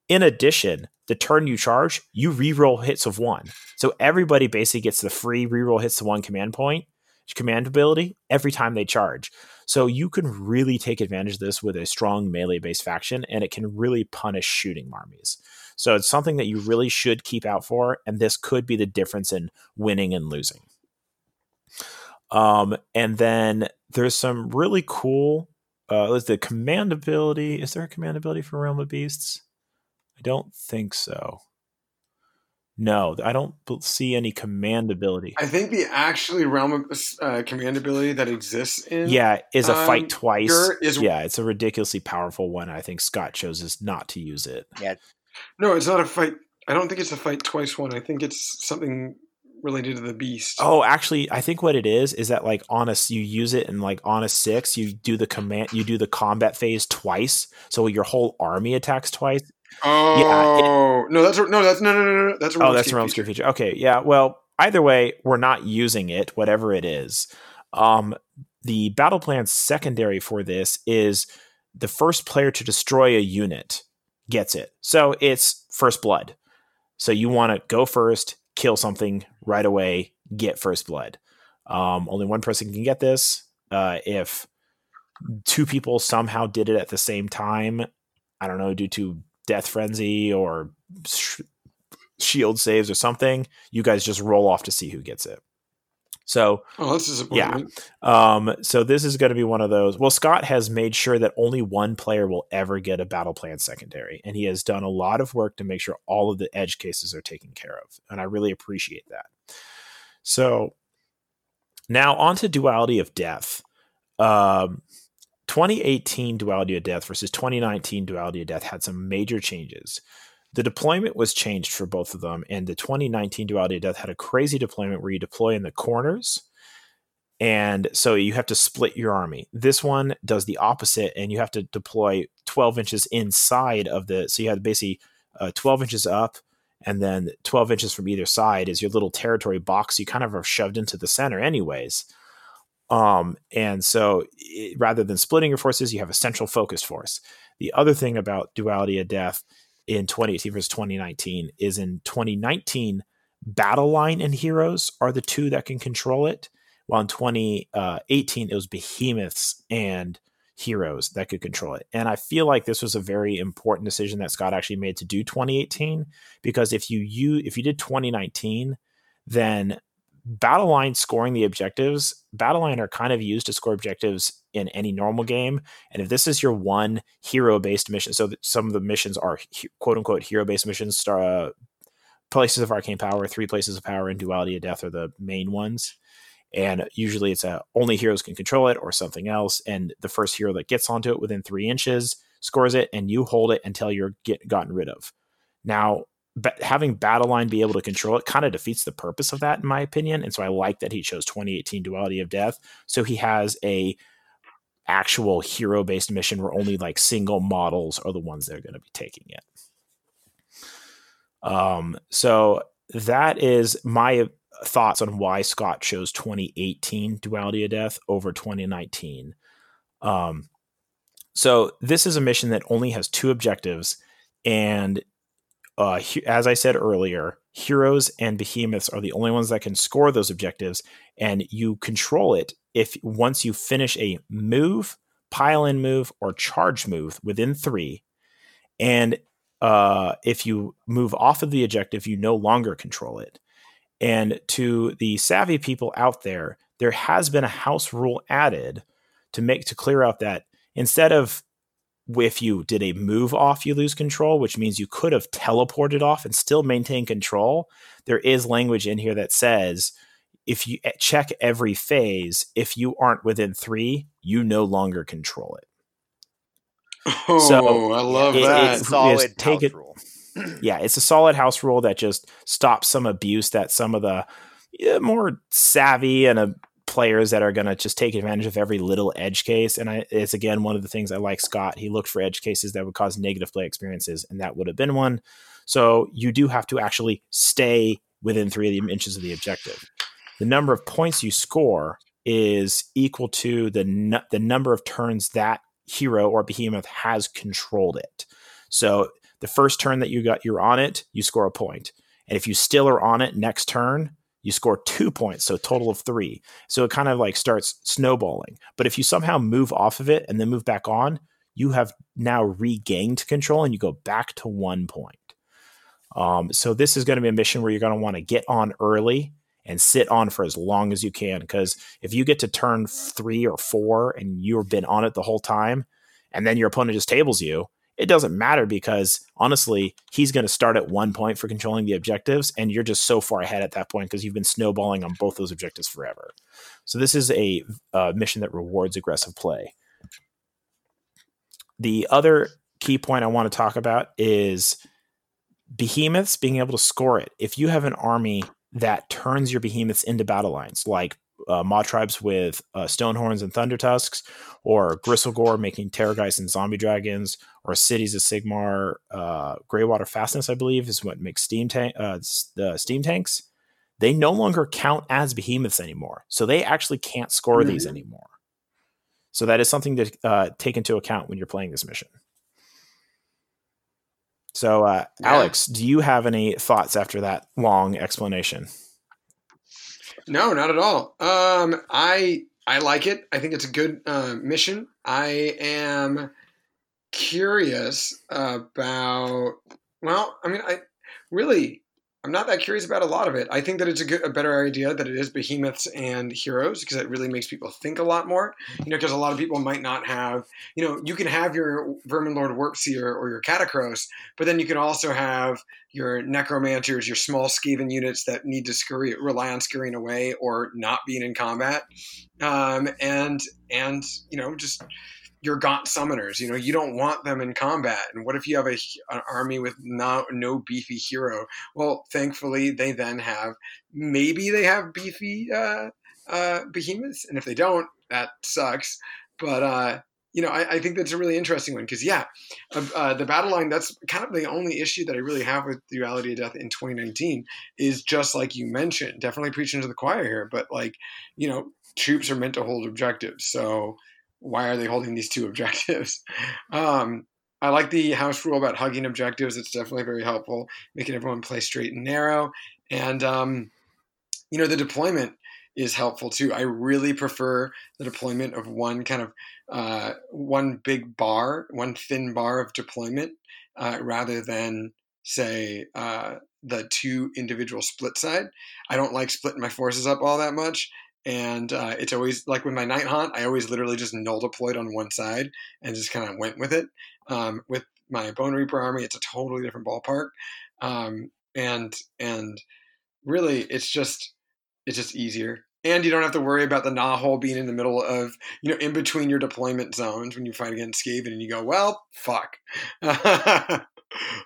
In addition, the turn you charge, you reroll hits of one. So everybody basically gets the free reroll hits of one command point, command ability every time they charge. So you can really take advantage of this with a strong melee based faction, and it can really punish shooting armies. So it's something that you really should keep out for, and this could be the difference in winning and losing. Um, and then there's some really cool. Uh, the command ability. Is there a command ability for Realm of Beasts? I don't think so. No, I don't see any command ability. I think the actually realm of uh, command ability that exists in yeah is a um, fight twice. Is, yeah, it's a ridiculously powerful one. I think Scott chose chooses not to use it. Yeah, no, it's not a fight. I don't think it's a fight twice one. I think it's something related to the beast. Oh, actually, I think what it is is that like on a you use it and like on a six, you do the command, you do the combat phase twice, so your whole army attacks twice. Oh, yeah, it, no, that's no, that's no, no, no, no, that's a oh, that's a realm feature. feature. Okay, yeah, well, either way, we're not using it, whatever it is. Um, the battle plan secondary for this is the first player to destroy a unit gets it. So it's first blood. So you want to go first, kill something right away, get first blood. Um, only one person can get this. Uh, if two people somehow did it at the same time, I don't know, due to death frenzy or sh- shield saves or something, you guys just roll off to see who gets it. So, oh, this is yeah. Um, so this is going to be one of those. Well, Scott has made sure that only one player will ever get a battle plan secondary, and he has done a lot of work to make sure all of the edge cases are taken care of, and I really appreciate that. So, now on to duality of death. Um, 2018 duality of death versus 2019 duality of death had some major changes. The deployment was changed for both of them, and the 2019 Duality of Death had a crazy deployment where you deploy in the corners, and so you have to split your army. This one does the opposite, and you have to deploy 12 inches inside of the. So you have basically uh, 12 inches up, and then 12 inches from either side is your little territory box. You kind of are shoved into the center, anyways. Um, and so it, rather than splitting your forces, you have a central focused force. The other thing about Duality of Death in 2018 versus 2019 is in 2019 battle line and heroes are the two that can control it while in 2018 it was behemoths and heroes that could control it. And i feel like this was a very important decision that scott actually made to do 2018 because if you you if you did 2019 then battle line scoring the objectives battle line are kind of used to score objectives in any normal game. And if this is your one hero based mission so some of the missions are quote unquote hero based missions star uh, places of arcane power three places of power and duality of death are the main ones and usually it's a only heroes can control it or something else and the first hero that gets onto it within three inches scores it and you hold it until you're get gotten rid of. Now having battle line be able to control it kind of defeats the purpose of that in my opinion and so i like that he chose 2018 duality of death. So he has a actual hero based mission where only like single models are the ones that are going to be taking it. Um so that is my thoughts on why scott chose 2018 duality of death over 2019 um so this is a mission that only has two objectives and uh, as I said earlier, heroes and behemoths are the only ones that can score those objectives, and you control it if once you finish a move, pile in move, or charge move within three, and uh, if you move off of the objective, you no longer control it. And to the savvy people out there, there has been a house rule added to make to clear out that instead of if you did a move off, you lose control, which means you could have teleported off and still maintain control. There is language in here that says if you eh, check every phase, if you aren't within three, you no longer control it. Oh, so I love it, that. It, solid take it, rule. Yeah, it's a solid house rule that just stops some abuse that some of the yeah, more savvy and a players that are going to just take advantage of every little edge case. And I, it's again one of the things I like Scott. He looked for edge cases that would cause negative play experiences, and that would have been one. So you do have to actually stay within three of the inches of the objective. The number of points you score is equal to the the number of turns that hero or behemoth has controlled it. So the first turn that you got you're on it, you score a point. And if you still are on it next turn, you score two points, so total of three. So it kind of like starts snowballing. But if you somehow move off of it and then move back on, you have now regained control and you go back to one point. Um, so this is going to be a mission where you're going to want to get on early and sit on for as long as you can. Because if you get to turn three or four and you've been on it the whole time, and then your opponent just tables you, it doesn't matter because honestly, he's going to start at one point for controlling the objectives, and you're just so far ahead at that point because you've been snowballing on both those objectives forever. So this is a uh, mission that rewards aggressive play. The other key point I want to talk about is behemoths being able to score it. If you have an army that turns your behemoths into battle lines, like uh, Mawtribes with uh, Stonehorns and Thunder Tusks, or Gristlegore making Terrorgeist and Zombie Dragons, or Cities of Sigmar, uh, Greywater Fastness, I believe, is what makes Steam tank uh, the Steam tanks. They no longer count as behemoths anymore, so they actually can't score mm-hmm. these anymore. So that is something to uh, take into account when you're playing this mission. So, uh, yeah. Alex, do you have any thoughts after that long explanation? No, not at all. Um, I I like it. I think it's a good uh, mission. I am curious about. Well, I mean, I really I'm not that curious about a lot of it. I think that it's a, good, a better idea that it is behemoths and heroes because it really makes people think a lot more. You know, because a lot of people might not have, you know, you can have your Verminlord Warpseer or your Katakros, but then you can also have your Necromancers, your small Skaven units that need to scurry, rely on scurrying away or not being in combat, um, and and you know just your gaunt summoners. You know, you don't want them in combat. And what if you have a, an army with no, no beefy hero? Well, thankfully, they then have maybe they have beefy uh, uh, behemoths, and if they don't, that sucks. But uh, you know, I, I, think that's a really interesting one because yeah, uh, uh, the battle line. That's kind of the only issue that I really have with Duality of Death in 2019 is just like you mentioned. Definitely preaching to the choir here, but like you know, troops are meant to hold objectives, so why are they holding these two objectives? Um, I like the house rule about hugging objectives. It's definitely very helpful, making everyone play straight and narrow. And, um, you know, the deployment is helpful too. I really prefer the deployment of one kind of uh, one big bar, one thin bar of deployment, uh, rather than say uh, the two individual split side. I don't like splitting my forces up all that much and uh, it's always like with my night haunt i always literally just null deployed on one side and just kind of went with it. Um, with my bone reaper army it's a totally different ballpark. Um, and and really it's just it's just easier. And you don't have to worry about the gnaw hole being in the middle of you know in between your deployment zones when you fight against skaven and you go well fuck.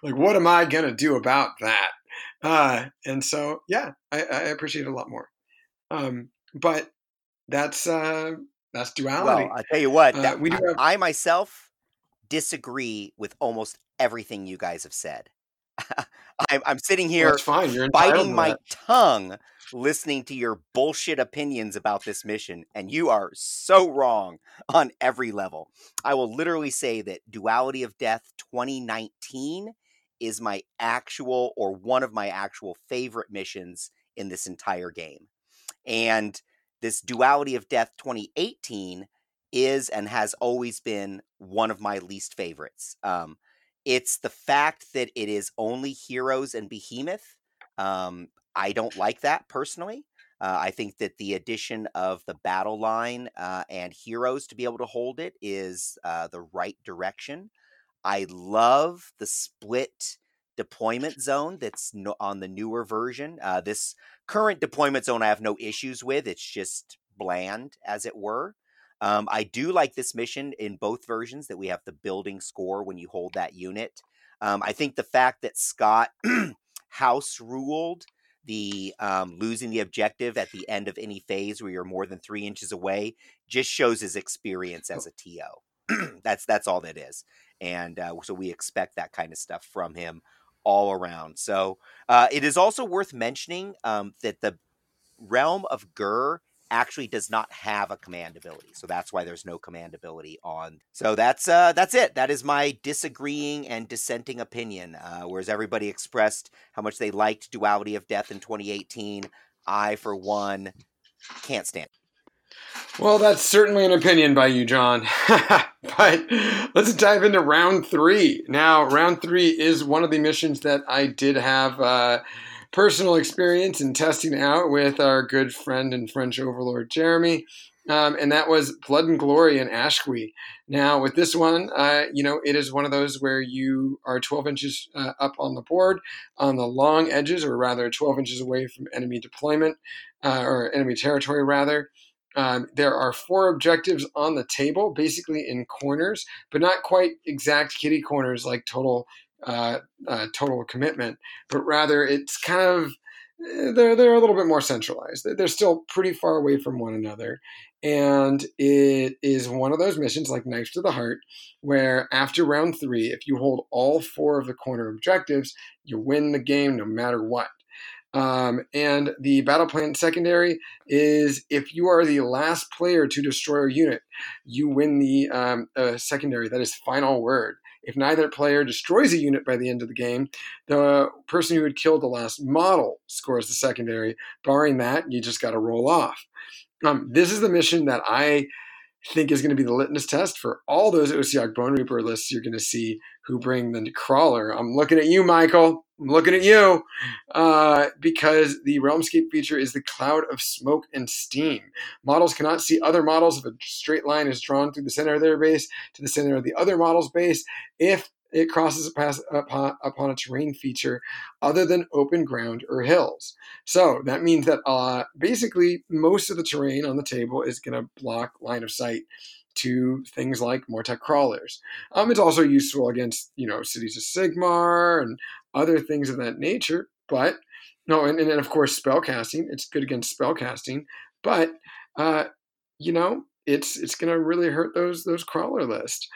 Like what am i gonna do about that? Uh, and so yeah I, I appreciate it a lot more. Um, but that's uh, that's duality. Well, I tell you what, uh, that, we do have... I myself disagree with almost everything you guys have said. I'm, I'm, sitting here well, fine. You're biting my tongue listening to your bullshit opinions about this mission, and you are so wrong on every level. I will literally say that Duality of Death 2019 is my actual or one of my actual favorite missions in this entire game. And this Duality of Death 2018 is and has always been one of my least favorites. Um, it's the fact that it is only heroes and behemoth. Um, I don't like that personally. Uh, I think that the addition of the battle line uh, and heroes to be able to hold it is uh, the right direction. I love the split deployment zone that's no, on the newer version. Uh, this current deployment zone I have no issues with. It's just bland, as it were. Um, I do like this mission in both versions that we have the building score when you hold that unit. Um, I think the fact that Scott house ruled the um, losing the objective at the end of any phase where you're more than three inches away just shows his experience as a TO. that's that's all that is, and uh, so we expect that kind of stuff from him all around. So uh, it is also worth mentioning um, that the realm of Ghur actually does not have a command ability, so that's why there's no command ability on. So that's uh, that's it. That is my disagreeing and dissenting opinion. Uh, whereas everybody expressed how much they liked Duality of Death in 2018, I for one can't stand. It. Well, that's certainly an opinion by you, John. but let's dive into round three. Now, round three is one of the missions that I did have uh, personal experience in testing out with our good friend and French overlord Jeremy. Um, and that was Blood and Glory in Aqshy. Now, with this one, uh, you know, it is one of those where you are 12 inches uh, up on the board on the long edges, or rather 12 inches away from enemy deployment, uh, or enemy territory, rather. Um, there are four objectives on the table, basically in corners, but not quite exact kitty corners like total uh, uh, total commitment, but rather it's kind of eh, they're they're a little bit more centralized. They're still pretty far away from one another, and it is one of those missions like Knife to the Heart, where after round three, if you hold all four of the corner objectives, you win the game no matter what. Um, and the battle plan secondary is if you are the last player to destroy a unit, you win the um, uh, secondary. That is final word. If neither player destroys a unit by the end of the game, the person who had killed the last model scores the secondary. Barring that, you just got to roll off. Um, this is the mission that I think is going to be the litmus test for all those Ossiarch Bonereaper lists you're going to see who bring the crawler. I'm looking at you, Michael. I'm looking at you uh, because the Realmscape feature is the cloud of smoke and steam. Models cannot see other models if a straight line is drawn through the center of their base to the center of the other model's base. If it crosses upon, upon a terrain feature other than open ground or hills. So that means that uh, basically most of the terrain on the table is going to block line of sight to things like Mortek crawlers. Um, it's also useful against you know cities of Sigmar and other things of that nature. But no, and, and then of course spellcasting. It's good against spellcasting, but uh, you know it's it's going to really hurt those those crawler list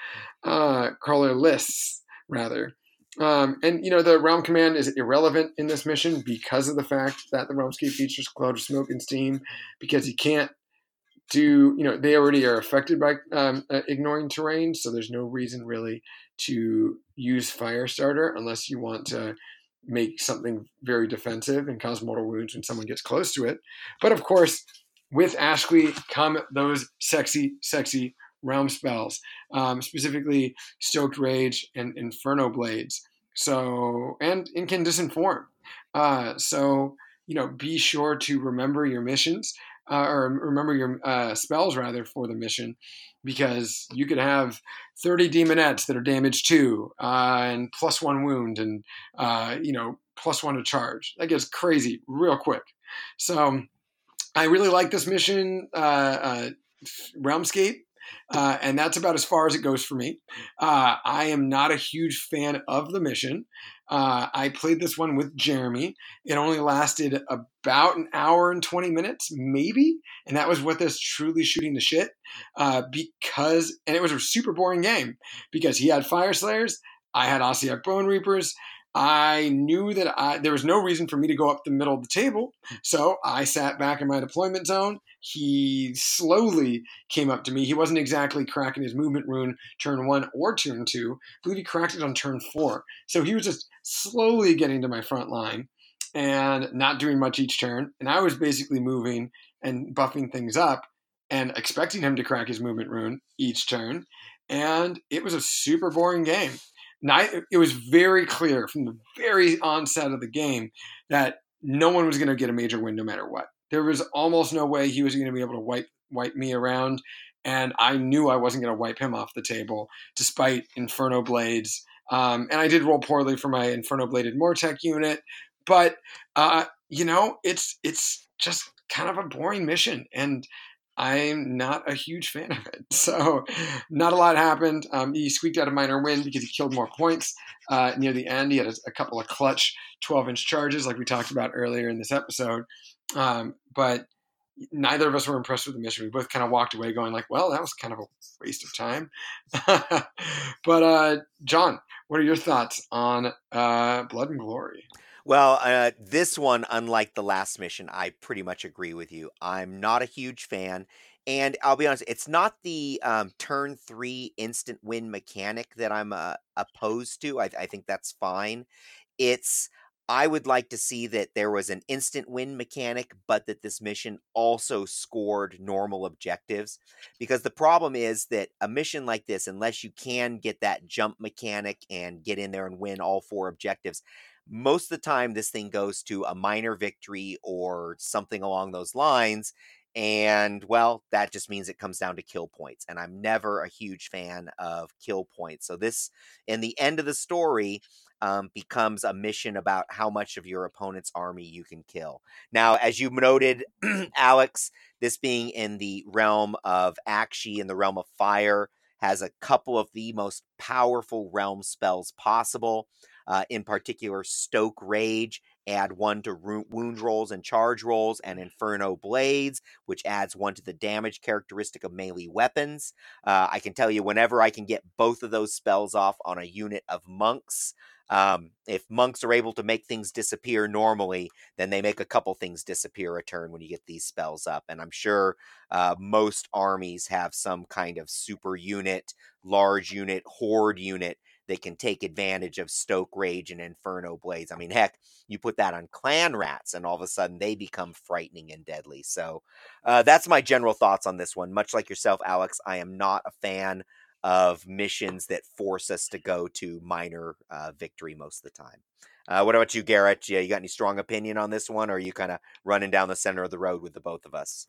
uh, crawler lists rather. Um, and you know the realm command is irrelevant in this mission because of the fact that the realmscape features cloud of smoke and steam because you can't do you know they already are affected by um, uh, ignoring terrain so there's no reason really to use firestarter unless you want to make something very defensive and cause mortal wounds when someone gets close to it but of course with Aqshy come those sexy sexy realm spells um, specifically stoked rage and inferno blades. So and incandescent form uh, so you know be sure to remember your missions uh, or remember your uh, spells rather for the mission because you could have 30 daemonettes that are damaged two uh, and plus one wound and uh, you know plus one to charge. That gets crazy real quick. So i really like this mission uh, uh, realmscape uh, and that's about as far as it goes for me. Uh, I am not a huge fan of the mission. Uh, I played this one with Jeremy. It only lasted about an hour and 20 minutes, maybe. And that was with us truly shooting the shit. Uh, because, and it was a super boring game because he had Fyreslayers, I had Ossiarch Bonereapers. I knew that I, there was no reason for me to go up the middle of the table. So I sat back in my deployment zone. He slowly came up to me. He wasn't exactly cracking his movement rune turn one or turn two. I believe he cracked it on turn four. So he was just slowly getting to my front line and not doing much each turn. And I was basically moving and buffing things up and expecting him to crack his movement rune each turn. And it was a super boring game it was very clear from the very onset of the game that no one was going to get a major win no matter what. There was almost no way he was going to be able to wipe wipe me around, and I knew I wasn't going to wipe him off the table despite Inferno Blades. Um, and I did roll poorly for my Inferno Bladed Mortek unit, but uh, you know, it's it's just kind of a boring mission, and I'm not a huge fan of it. So, not a lot happened. Um, he squeaked out a minor win because he killed more points uh, near the end. He had a, a, couple of clutch 12 inch charges, like we talked about earlier in this episode. Um, but neither of us were impressed with the mission. We both kind of walked away going like, well, that was kind of a waste of time. but uh, John, what are your thoughts on uh, Blood and Glory? Well, uh, this one, unlike the last mission, I pretty much agree with you. I'm not a huge fan. And I'll be honest, it's not the um, turn three instant win mechanic that I'm uh, opposed to. I, I think that's fine. It's I would like to see that there was an instant win mechanic, but that this mission also scored normal objectives. Because the problem is that a mission like this, unless you can get that jump mechanic and get in there and win all four objectives, most of the time this thing goes to a minor victory or something along those lines and well that just means it comes down to kill points and i'm never a huge fan of kill points so this in the end of the story um, becomes a mission about how much of your opponent's army you can kill. Now as you noted alex this being in the realm of Aqshy in the realm of fire has a couple of the most powerful realm spells possible uh, in particular, Stoke Rage, add one to wound rolls and charge rolls, and Inferno Blades, which adds one to the damage characteristic of melee weapons. Uh, I can tell you, whenever I can get both of those spells off on a unit of monks, um, if monks are able to make things disappear normally, then they make a couple things disappear a turn when you get these spells up. And I'm sure uh, most armies have some kind of super unit, large unit, horde unit that can take advantage of Stoke Rage and Inferno Blades. I mean, heck, you put that on Clan Rats, and all of a sudden they become frightening and deadly. So uh, that's my general thoughts on this one. Much like yourself, Alex, I am not a fan of missions that force us to go to minor uh, victory most of the time. Uh, what about you, Garrett? Yeah, you got any strong opinion on this one, or are you kind of running down the center of the road with the both of us?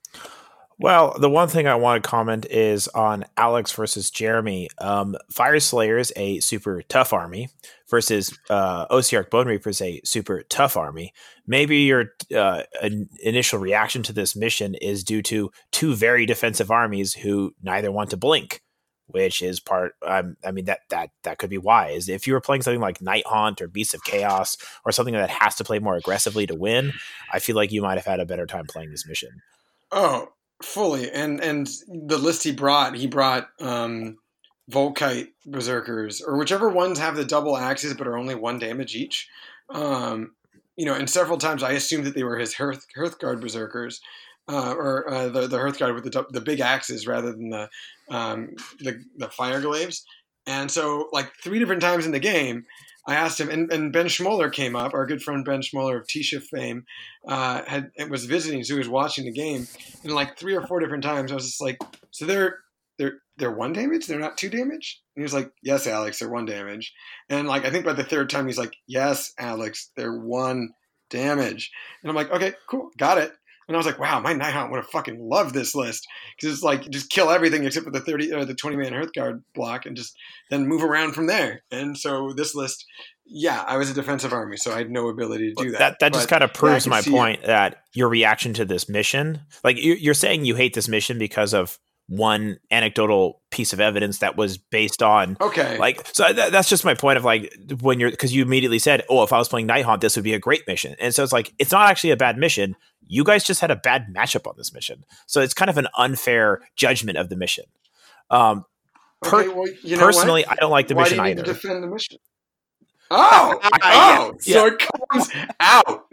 Well, the one thing I want to comment is on Alex versus Jeremy. Um, Fyreslayer is a super tough army versus uh, Ossiarch Bonereaper is a super tough army. Maybe your uh, initial reaction to this mission is due to two very defensive armies who neither want to blink which is part. Um, I mean that that that could be wise. If you were playing something like Nighthaunt or Beasts of Chaos or something that has to play more aggressively to win, I feel like you might have had a better time playing this mission. Oh, fully. And and the list he brought, he brought um, Vulkite Berzerkers or whichever ones have the double axes but are only one damage each. Um, you know, and several times I assumed that they were his Hearth, Hearthguard Berzerkers uh, or uh, the the Hearthguard with the the big axes rather than the um, the the fire glaives. And so, like three different times in the game, I asked him, and, and Ben Schmoller came up. Our good friend Ben Schmoller of T-Shift fame uh, had was visiting, so he was watching the game. And like three or four different times, I was just like, "So they're they're they're one damage? They're not two damage?" And he was like, "Yes, Alex, they're one damage." And like I think by the third time, he's like, "Yes, Alex, they're one damage." And I'm like, "Okay, cool, got it." And I was like, wow, my Nighthaunt would have fucking loved this list because it's like just kill everything except for the thirty or the twenty man Hearthguard block, and just then move around from there. And so this list, yeah, I was a defensive army, so I had no ability to do that. That that just kind of proves yeah, my point it. that your reaction to this mission, like you're saying, you hate this mission because of one anecdotal piece of evidence that was based on okay. like so that, that's just my point of like when you're because you immediately said oh if i was playing nighthaunt this would be a great mission. And so it's like it's not actually a bad mission. You guys just had a bad matchup on this mission. So it's kind of an unfair judgment of the mission. Um per- okay, well, you know personally what? i don't like the Why mission do you either. defend the mission Oh, oh, yeah. so it comes out.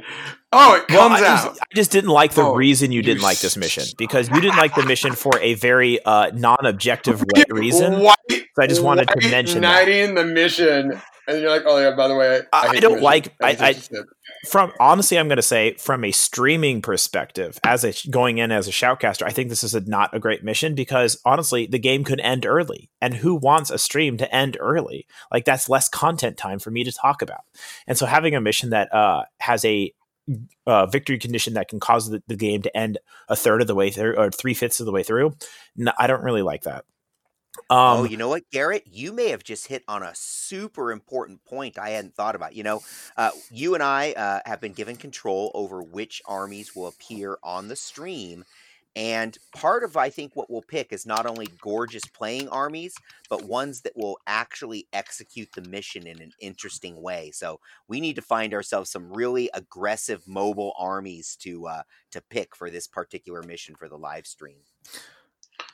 Oh, it comes well, I just, out. I just didn't like the oh, reason you didn't like this mission because you didn't like the mission for a very uh, non-objective reason. White, so I just wanted to mention knighting the mission, and you're like, "Oh yeah, by the way, I, I, I don't like." I, I from honestly, I'm going to say from a streaming perspective, as a going in as a shoutcaster, I think this is a, not a great mission because honestly, the game could end early, and who wants a stream to end early? Like that's less content time for me to talk about. And so having a mission that uh, has a uh, victory condition that can cause the, the, game to end a third of the way through or three fifths of the way through, no, I don't really like that. Um, oh, you know what, Garrett? You may have just hit on a super important point I hadn't thought about. You know, uh, you and I uh, have been given control over which armies will appear on the stream. And part of, I think, what we'll pick is not only gorgeous playing armies, but ones that will actually execute the mission in an interesting way. So we need to find ourselves some really aggressive mobile armies to uh, to pick for this particular mission for the live stream.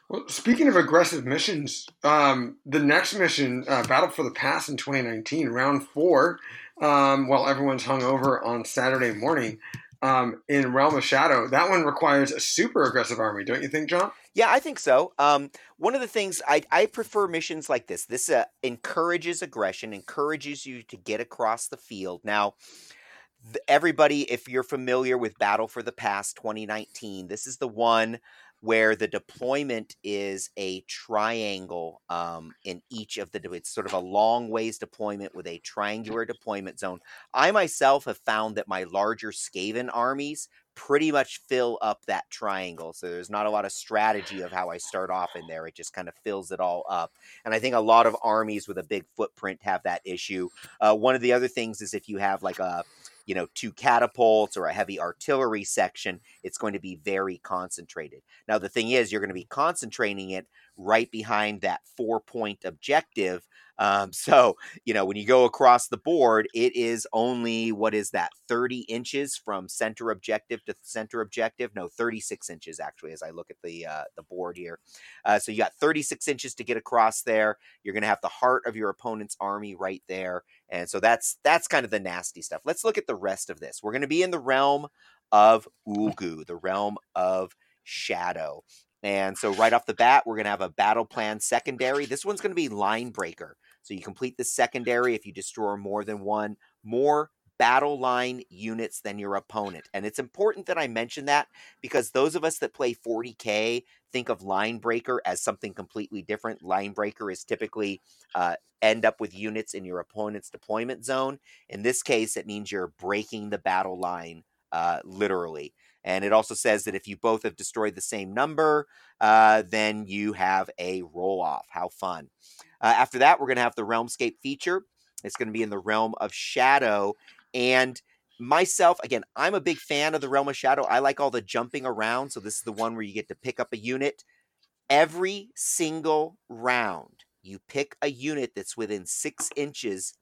Well, speaking of aggressive missions, um, the next mission, uh, Battle for the Pass in 2019, round four, um, while everyone's hung over on Saturday morning um, in Realm of Shadow, that one requires a super aggressive army, don't you think, John? Yeah, I think so. Um, one of the things I, I prefer missions like this. This uh, encourages aggression, encourages you to get across the field. Now, everybody, if you're familiar with Battle for the Pass 2019, this is the one where the deployment is a triangle um, in each of the it's sort of a long ways deployment with a triangular deployment zone. I myself have found that my larger skaven armies pretty much fill up that triangle so there's not a lot of strategy of how i start off in there it just kind of fills it all up and i think a lot of armies with a big footprint have that issue. Uh, one of the other things is if you have like a you know, two catapults or a heavy artillery section, it's going to be very concentrated. Now, the thing is, you're going to be concentrating it right behind that four point objective um, so, you know, when you go across the board, it is only, what is that, 30 inches from center objective to center objective? No, 36 inches actually, as I look at the, uh, the board here. Uh, so you got 36 inches to get across there. You're going to have the heart of your opponent's army right there. And so that's, that's kind of the nasty stuff. Let's look at the rest of this. We're going to be in the realm of Ulgu, the realm of shadow. And so right off the bat, we're going to have a battle plan secondary. This one's going to be line breaker. So you complete the secondary if you destroy more than one more battle line units than your opponent. And it's important that I mention that because those of us that play 40K think of Line Breaker as something completely different. Line Breaker is typically uh, end up with units in your opponent's deployment zone. In this case, it means you're breaking the battle line uh, literally. And it also says that if you both have destroyed the same number, uh, then you have a roll off. How fun. Uh, after that, we're going to have the Realmscape feature. It's going to be in the realm of shadow. And myself, again, I'm a big fan of the realm of shadow. I like all the jumping around. So this is the one where you get to pick up a unit. Every single round, you pick a unit that's within six inches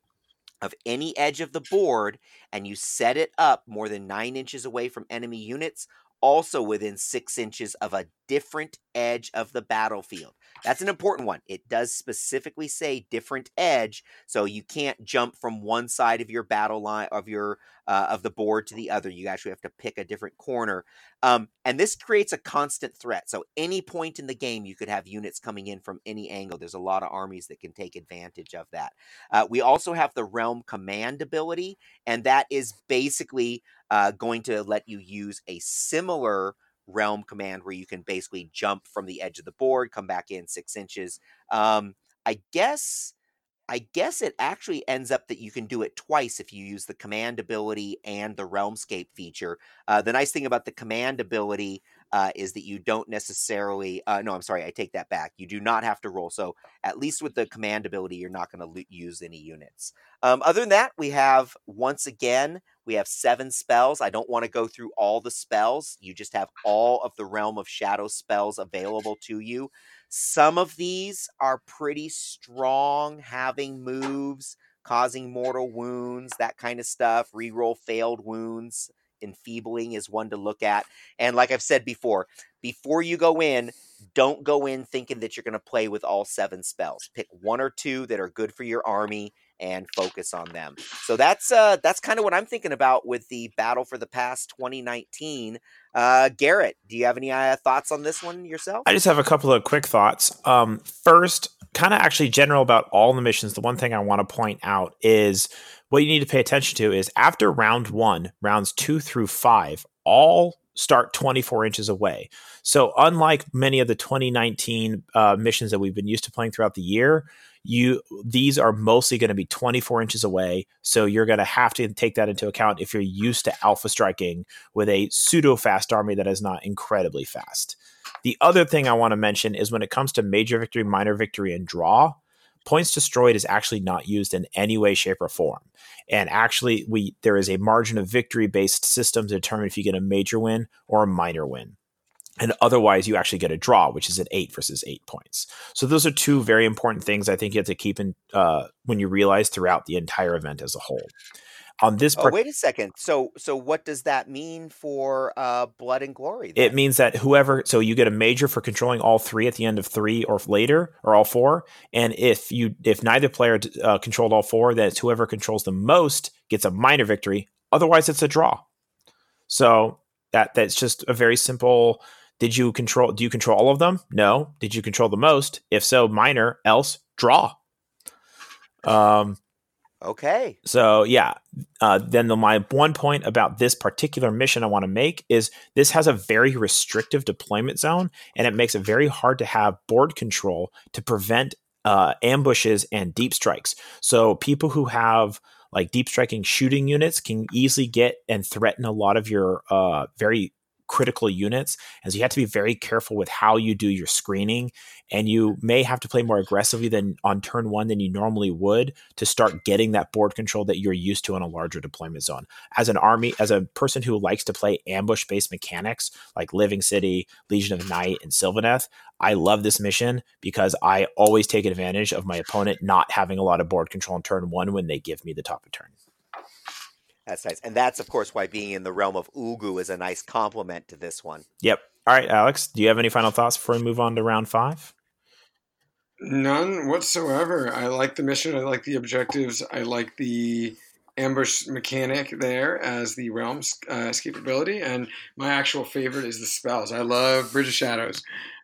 of any edge of the board and you set it up more than nine inches away from enemy units, also within six inches of a different edge of the battlefield. That's an important one. It does specifically say different edge, so you can't jump from one side of your battle line of your uh, of the board to the other. You actually have to pick a different corner, um, and this creates a constant threat. So any point in the game, you could have units coming in from any angle. There's a lot of armies that can take advantage of that. Uh, we also have the realm command ability, and that is basically uh, going to let you use a similar realm command where you can basically jump from the edge of the board, come back in six inches. Um, I guess. I guess it actually ends up that you can do it twice if you use the command ability and the Realmscape feature. Uh, the nice thing about the command ability uh, is that you don't necessarily. Uh, no, I'm sorry, I take that back. You do not have to roll. So at least with the command ability, you're not going to use any units. Um, other than that, we have once again we have seven spells. I don't want to go through all the spells. You just have all of the Realm of Shadow spells available to you. Some of these are pretty strong, having moves, causing mortal wounds, that kind of stuff, reroll failed wounds. Enfeebling is one to look at. And like I've said before, before you go in, don't go in thinking that you're going to play with all seven spells. Pick one or two that are good for your army and focus on them. So that's uh that's kind of what I'm thinking about with the battle for the pass 2019. Uh, Garrett, do you have any uh, thoughts on this one yourself? I just have a couple of quick thoughts. Um, first, kind of actually general about all the missions. The one thing I want to point out is what you need to pay attention to is after round one, rounds two through five, all start 24 inches away. So, unlike many of the 2019 uh, missions that we've been used to playing throughout the year, you these are mostly going to be 24 inches away so you're going to have to take that into account if you're used to alpha striking with a pseudo fast army that is not incredibly fast. The other thing i want to mention is when it comes to major victory minor victory and draw points destroyed is actually not used in any way shape or form. And actually we there is a margin of victory based system to determine if you get a major win or a minor win and otherwise you actually get a draw which is at eight versus eight points. So those are two very important things i think you have to keep in uh, when you realize throughout the entire event as a whole. On this part oh, wait a second. So so what does that mean for uh, blood and glory then? it means that whoever so you get a major for controlling all three at the end of three or later or all four. And if you if neither player uh, controlled all four then it's whoever controls the most gets a minor victory. Otherwise it's a draw. So that that's just a very simple did you control? Do you control all of them? No. Did you control the most? If so, minor. Else, draw. Um. Okay. So yeah, uh, then the, my one point about this particular mission I want to make is this has a very restrictive deployment zone, and it makes it very hard to have board control to prevent uh, ambushes and deep strikes. So people who have like deep striking shooting units can easily get and threaten a lot of your uh, very critical units. And so you have to be very careful with how you do your screening. And you may have to play more aggressively than on turn one than you normally would to start getting that board control that you're used to in a larger deployment zone. As an army, as a person who likes to play ambush based mechanics like Living City, Legion of Night, and Sylvaneth, I love this mission because I always take advantage of my opponent not having a lot of board control on turn one when they give me the top of turn. That's nice. And that's, of course, why being in the realm of Ulgu is a nice complement to this one. Yep. All right, Alex, do you have any final thoughts before we move on to round five? None whatsoever. I like the mission. I like the objectives. I like the ambush mechanic there as the realm's uh, escapability. And my actual favorite is the spells. I love Bridge of Shadows.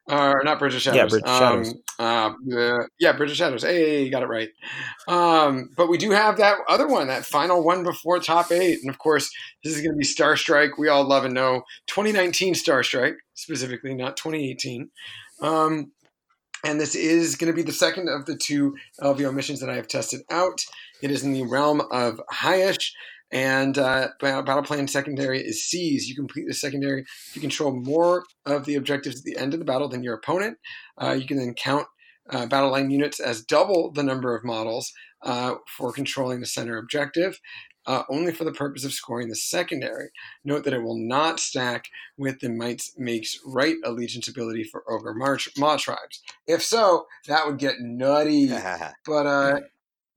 Or not Bridge of Shadows. Yeah, Bridge of um, Shadows. Uh, yeah, Bridge of Shadows. Hey, you got it right. Um, but we do have that other one, that final one before top eight, and of course, this is going to be Star Strike. We all love and know 2019 Star Strike specifically, not 2018. Um, and this is going to be the second of the two LVO missions that I have tested out. It is in the realm of Hysh, and uh, battle plan secondary is Seize. You complete the secondary if you control more of the objectives at the end of the battle than your opponent. Uh, you can then count uh, battle line units as double the number of models uh, for controlling the center objective. Uh, only for the purpose of scoring the secondary. Note that it will not stack with the Might Makes Right allegiance ability for Ogre March Maw tribes. If so, that would get nutty. but uh,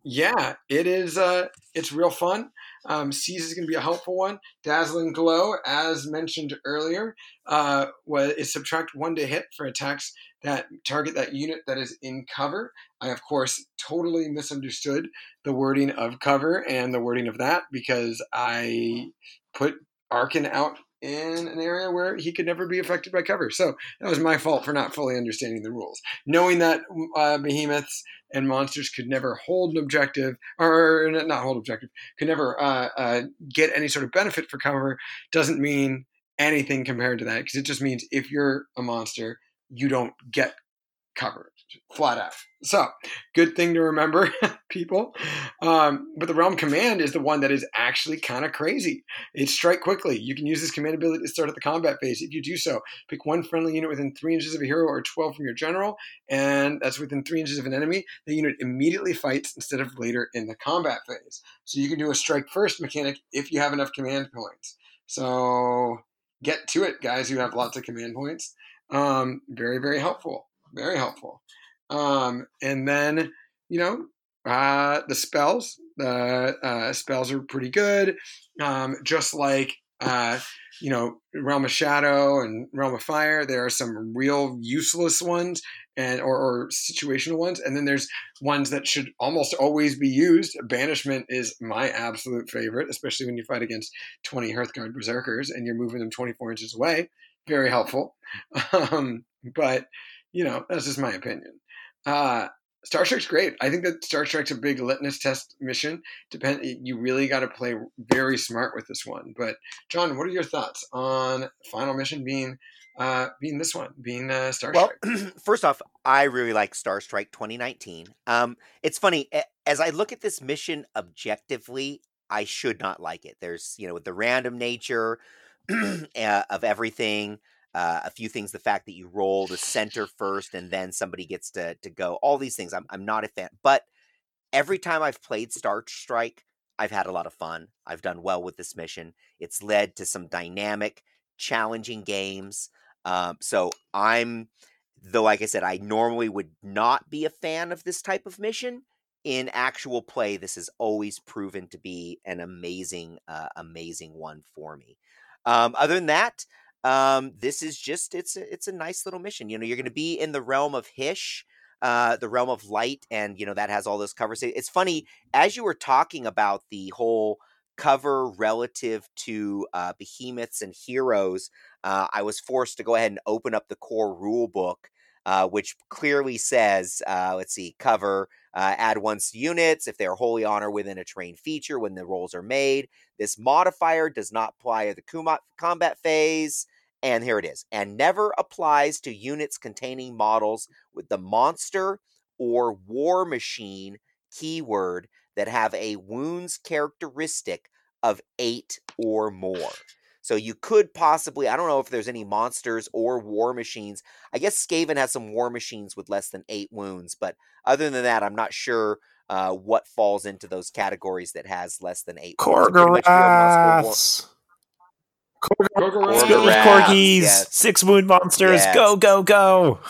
yeah, it is. Uh, it's real fun. Um, Seize is going to be a helpful one. Dazzling Glow, as mentioned earlier, uh, was, is subtract one to hit for attacks that target that unit that is in cover. I, of course, totally misunderstood the wording of cover and the wording of that because I put Arkhan out in an area where he could never be affected by cover. So that was my fault for not fully understanding the rules. Knowing that uh, behemoths and monsters could never hold an objective, or not hold objective, could never uh, uh, get any sort of benefit for cover, doesn't mean anything compared to that because it just means if you're a monster, you don't get cover flat out. So, good thing to remember, people. Um, but the Realm Command is the one that is actually kind of crazy. It's strike quickly. You can use this command ability to start at the combat phase. If you do so, pick one friendly unit within three inches of a hero or 12 from your general, and that's within three inches of an enemy. The unit immediately fights instead of later in the combat phase. So, you can do a strike first mechanic if you have enough command points. So, get to it, guys who have lots of command points. Um, very, very helpful. Very helpful. Um, and then, you know, uh, the spells, the uh, spells are pretty good. Um, just like, uh, you know, Realm of Shadow and Realm of Fire, there are some real useless ones and or, or, situational ones, and then there's ones that should almost always be used. Banishment is my absolute favorite, especially when you fight against 20 Hearthguard Berzerkers and you're moving them 24 inches away. Very helpful, um, but you know that's just my opinion. Uh, Star Strike's great. I think that Star Strike's a big litmus test mission. Depend, you really got to play very smart with this one. But John, what are your thoughts on final mission being uh, being this one, being uh, Star well, first off, I really like Star Strike 2019. Um, it's funny as I look at this mission objectively, I should not like it. There's you know the random nature uh, of everything uh, a few things the fact that you roll the center first and then somebody gets to to go all these things I'm, I'm not a fan but every time i've played star strike i've had a lot of fun i've done well with this mission it's led to some dynamic challenging games um, so i'm though like i said i normally would not be a fan of this type of mission in actual play this has always proven to be an amazing uh, amazing one for me. Um, other than that um, this is just it's a, it's a nice little mission. You know, you're going to be in the realm of Hysh, uh, the realm of light, and you know that has all those covers. It's funny as you were talking about the whole cover relative to uh, behemoths and heroes. Uh, I was forced to go ahead and open up the core rule book, uh, which clearly says, uh, let's see, cover. Uh, add once units if they're holy honor within a terrain feature when the rolls are made. This modifier does not apply to the combat phase. And here it is. And never applies to units containing models with the monster or war machine keyword that have a wounds characteristic of eight or more. So you could possibly, I don't know if there's any monsters or war machines. I guess Skaven has some war machines with less than eight wounds, but other than that, I'm not sure uh, what falls into those categories that has less than eight. Korgoraths. Corgis, yes. six wound monsters, yes. go, go, go.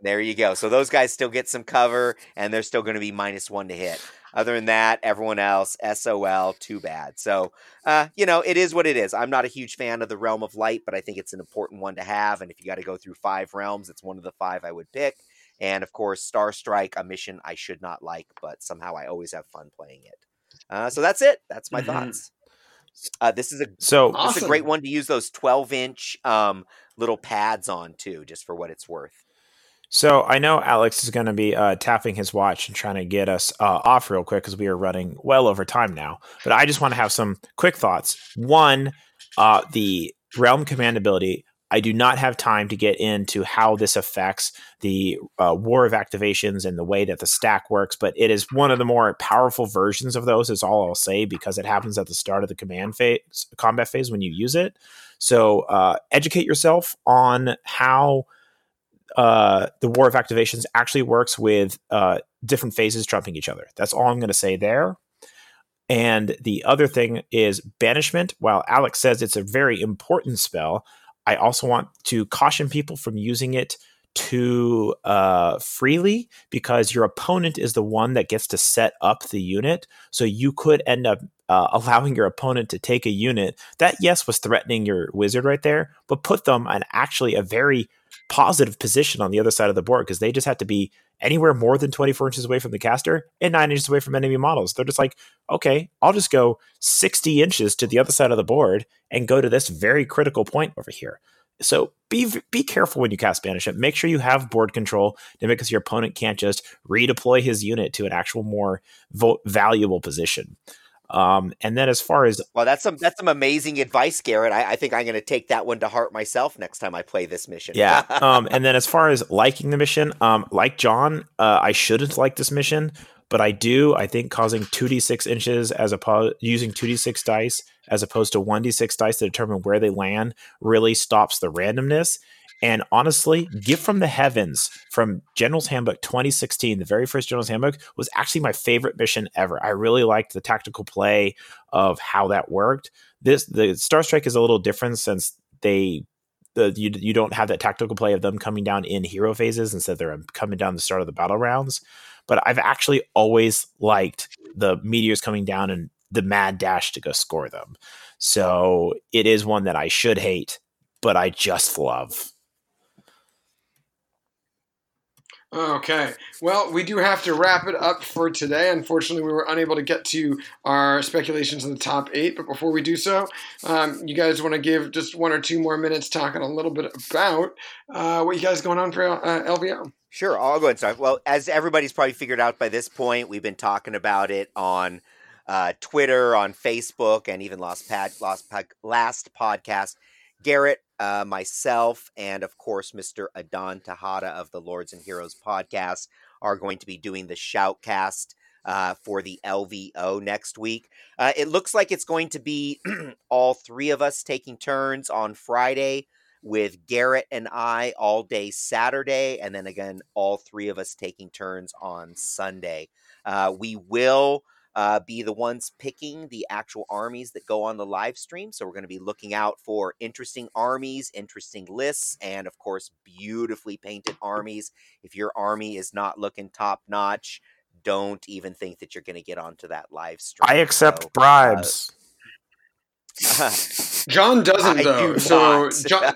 There you go. So those guys still get some cover, and they're still going to be minus one to hit. Other than that, everyone else, SOL, too bad. So, uh, you know, it is what it is. I'm not a huge fan of the Realm of Light, but I think it's an important one to have. And if you got to go through five realms, it's one of the five I would pick. And of course, Star Strike, a mission I should not like, but somehow I always have fun playing it. Uh, so that's it. That's my mm-hmm. thoughts. Uh, this is a so this is a great one to use those 12 inch um, little pads on too, just for what it's worth. So I know Alex is going to be uh, tapping his watch and trying to get us uh, off real quick because we are running well over time now. But I just want to have some quick thoughts. One, uh, the realm command ability. I do not have time to get into how this affects the uh, war of activations and the way that the stack works, but it is one of the more powerful versions of those. Is all I'll say because it happens at the start of the command phase, combat phase when you use it. So uh, educate yourself on how uh, the war of activations actually works with uh, different phases trumping each other. That's all I'm going to say there. And the other thing is banishment. While Alex says it's a very important spell, I also want to caution people from using it too uh, freely because your opponent is the one that gets to set up the unit. So you could end up uh, allowing your opponent to take a unit that, yes, was threatening your wizard right there, but put them in actually a very positive position on the other side of the board because they just had to be anywhere more than 24 inches away from the caster and nine inches away from enemy models. They're just like, okay, I'll just go 60 inches to the other side of the board and go to this very critical point over here. So be be careful when you cast banishment. Make sure you have board control because your opponent can't just redeploy his unit to an actual more vo- valuable position. Um, and then as far as well, that's some that's some amazing advice, Garrett. I, I think I'm going to take that one to heart myself next time I play this mission. yeah. um, and then as far as liking the mission, um, like John, uh, I shouldn't like this mission, but I do. I think causing two d six inches as opposed using two d six dice as opposed to one d six dice to determine where they land really stops the randomness. And honestly, Gift from the Heavens from General's Handbook 2016, the very first General's Handbook, was actually my favorite mission ever. I really liked the tactical play of how that worked. This the Star Strike is a little different since they the you, you don't have that tactical play of them coming down in hero phases instead they're coming down the start of the battle rounds. But I've actually always liked the meteors coming down and the mad dash to go score them. So it is one that I should hate, but I just love. Okay. Well, we do have to wrap it up for today. Unfortunately, we were unable to get to our speculations in the top eight. But before we do so, um, you guys want to give just one or two more minutes talking a little bit about uh, what you guys going on for uh, LVO? Sure, I'll go ahead and start. Well, as everybody's probably figured out by this point, we've been talking about it on uh, Twitter, on Facebook, and even last, pad, last, last podcast. Garrett uh, myself, and of course, Mr. Adon Tejada of the Lords and Heroes podcast are going to be doing the shoutcast uh, for the LVO next week. Uh, it looks like it's going to be all three of us taking turns on Friday, with Garrett and I all day Saturday, and then again, all three of us taking turns on Sunday. Uh, we will uh, be the ones picking the actual armies that go on the live stream. So we're going to be looking out for interesting armies, interesting lists, and of course, beautifully painted armies. If your army is not looking top notch, don't even think that you're going to get onto that live stream. I accept so, uh, bribes. Uh, John doesn't though. Do so John,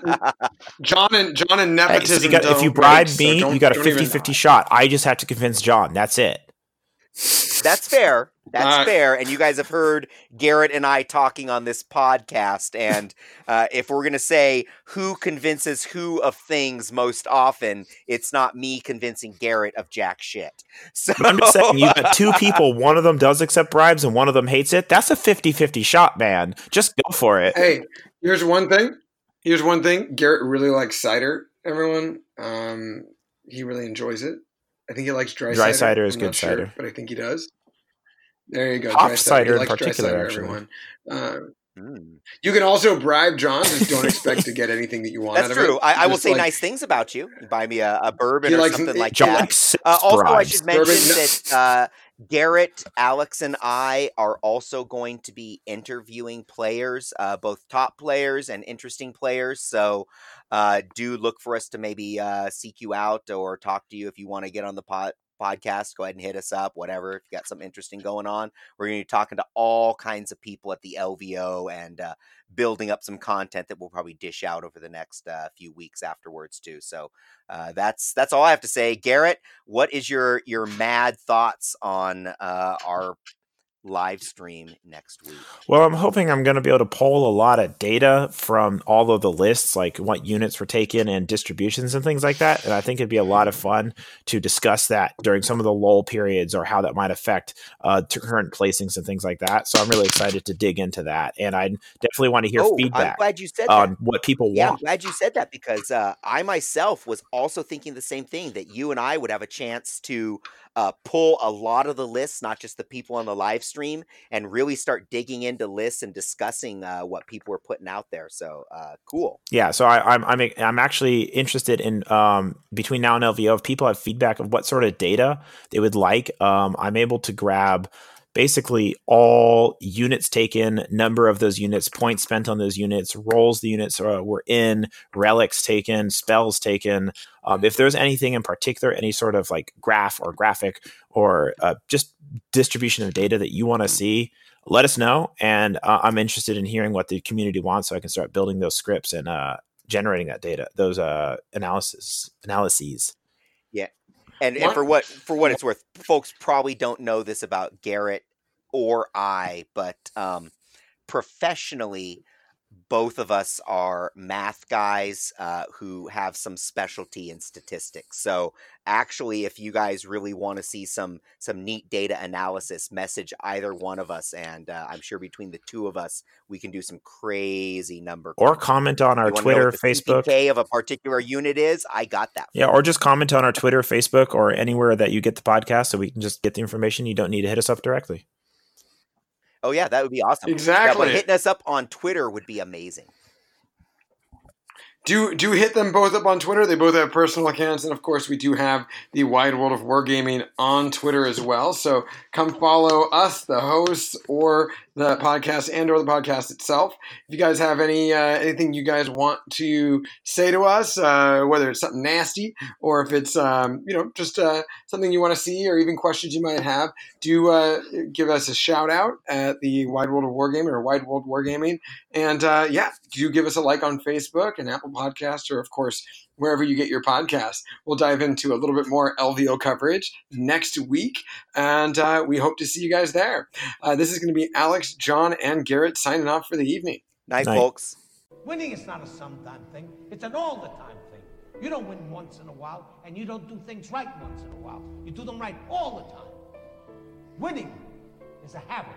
John and John and nepotism. Hey, so you got, if you bribe me, so you got a 50-50 shot. I just have to convince John. That's it. That's fair. That's uh, fair. And you guys have heard Garrett and I talking on this podcast. And uh, if we're going to say who convinces who of things most often, it's not me convincing Garrett of jack shit. So I'm just saying, you got two people. One of them does accept bribes and one of them hates it. That's a 50 50 shot, man. Just go for it. Hey, here's one thing. Here's one thing. Garrett really likes cider, everyone. Um, he really enjoys it. I think he likes dry, Cider. dry cider. cider is I'm good cider, sure, but I think he does. There you go. Hop cider, cider in particular, cider, everyone. Uh, mm. You can also bribe John. Just don't expect to get anything that you want. That's true. I, I, will say like, nice things about you. buy me a, a bourbon or likes, something like John that. Uh, also, bribes. I should mention bourbon, that uh, Garrett, Alex, and I are also going to be interviewing players, uh, both top players and interesting players. So uh, do look for us to maybe uh, seek you out or talk to you if you want to get on the pod podcast, go ahead and hit us up, whatever. If you got something interesting going on, we're going to be talking to all kinds of people at the LVO and uh, building up some content that we'll probably dish out over the next uh, few weeks afterwards too. So uh, that's that's all I have to say. Garrett, what is your your mad thoughts on uh, our live stream next week? Well, I'm hoping I'm going to be able to pull a lot of data from all of the lists, like what units were taken and distributions and things like that. And I think it'd be a lot of fun to discuss that during some of the lull periods or how that might affect uh, current placings and things like that. So I'm really excited to dig into that. And I definitely want to hear Oh, I'm feedback glad you said on that. what people Yeah, I'm want. glad you said that because uh, I myself was also thinking the same thing that you and I would have a chance to uh, pull a lot of the lists, not just the people on the live stream, and really start digging into lists and discussing uh, what people were putting out there. So uh, cool. Yeah, so I, I'm I'm I'm actually interested in um, between now and LVO. If people have feedback of what sort of data they would like, um, I'm able to grab basically all units taken, number of those units, points spent on those units, roles the units uh, were in, relics taken, spells taken. Um, if there's anything in particular, any sort of like graph or graphic or uh, just distribution of data that you want to see, let us know. And uh, I'm interested in hearing what the community wants, so I can start building those scripts and uh, generating that data, those uh, analysis analyses. And, and for what for what it's worth, folks probably don't know this about Garrett or I, but um, professionally, both of us are math guys uh, who have some specialty in statistics. So actually, if you guys really want to see some some neat data analysis, message either one of us, and uh, I'm sure between the two of us, we can do some crazy number. Or comment on our You wanna know Twitter, the Facebook. Of a particular unit is. I got that. Yeah, or just comment on our Twitter, Facebook, or anywhere that you get the podcast so we can just get the information. You don't need to hit us up directly. Oh yeah, that would be awesome. Yeah, Exactly. but hitting us up on Twitter would be amazing. Do do hit them both up on Twitter. They both have personal accounts, and of course, we do have the Wide World of Wargaming on Twitter as well. So come follow us, the hosts, or the podcast, and or the podcast itself. If you guys have any uh, anything you guys want to say to us, uh, whether it's something nasty or if it's um, you know just uh, something you want to see, or even questions you might have, do uh, give us a shout out at the Wide World of Wargaming or Wide World Wargaming. And uh, yeah, do give us a like on Facebook and Apple Podcasts, or of course, wherever you get your podcasts. We'll dive into a little bit more LVO coverage next week, and uh, we hope to see you guys there. Uh, this is going to be Alex, John, and Garrett signing off for the evening. Night, Night. folks. Winning is not a sometime thing, it's an all the time thing. You don't win once in a while, and you don't do things right once in a while. You do them right all the time. Winning is a habit.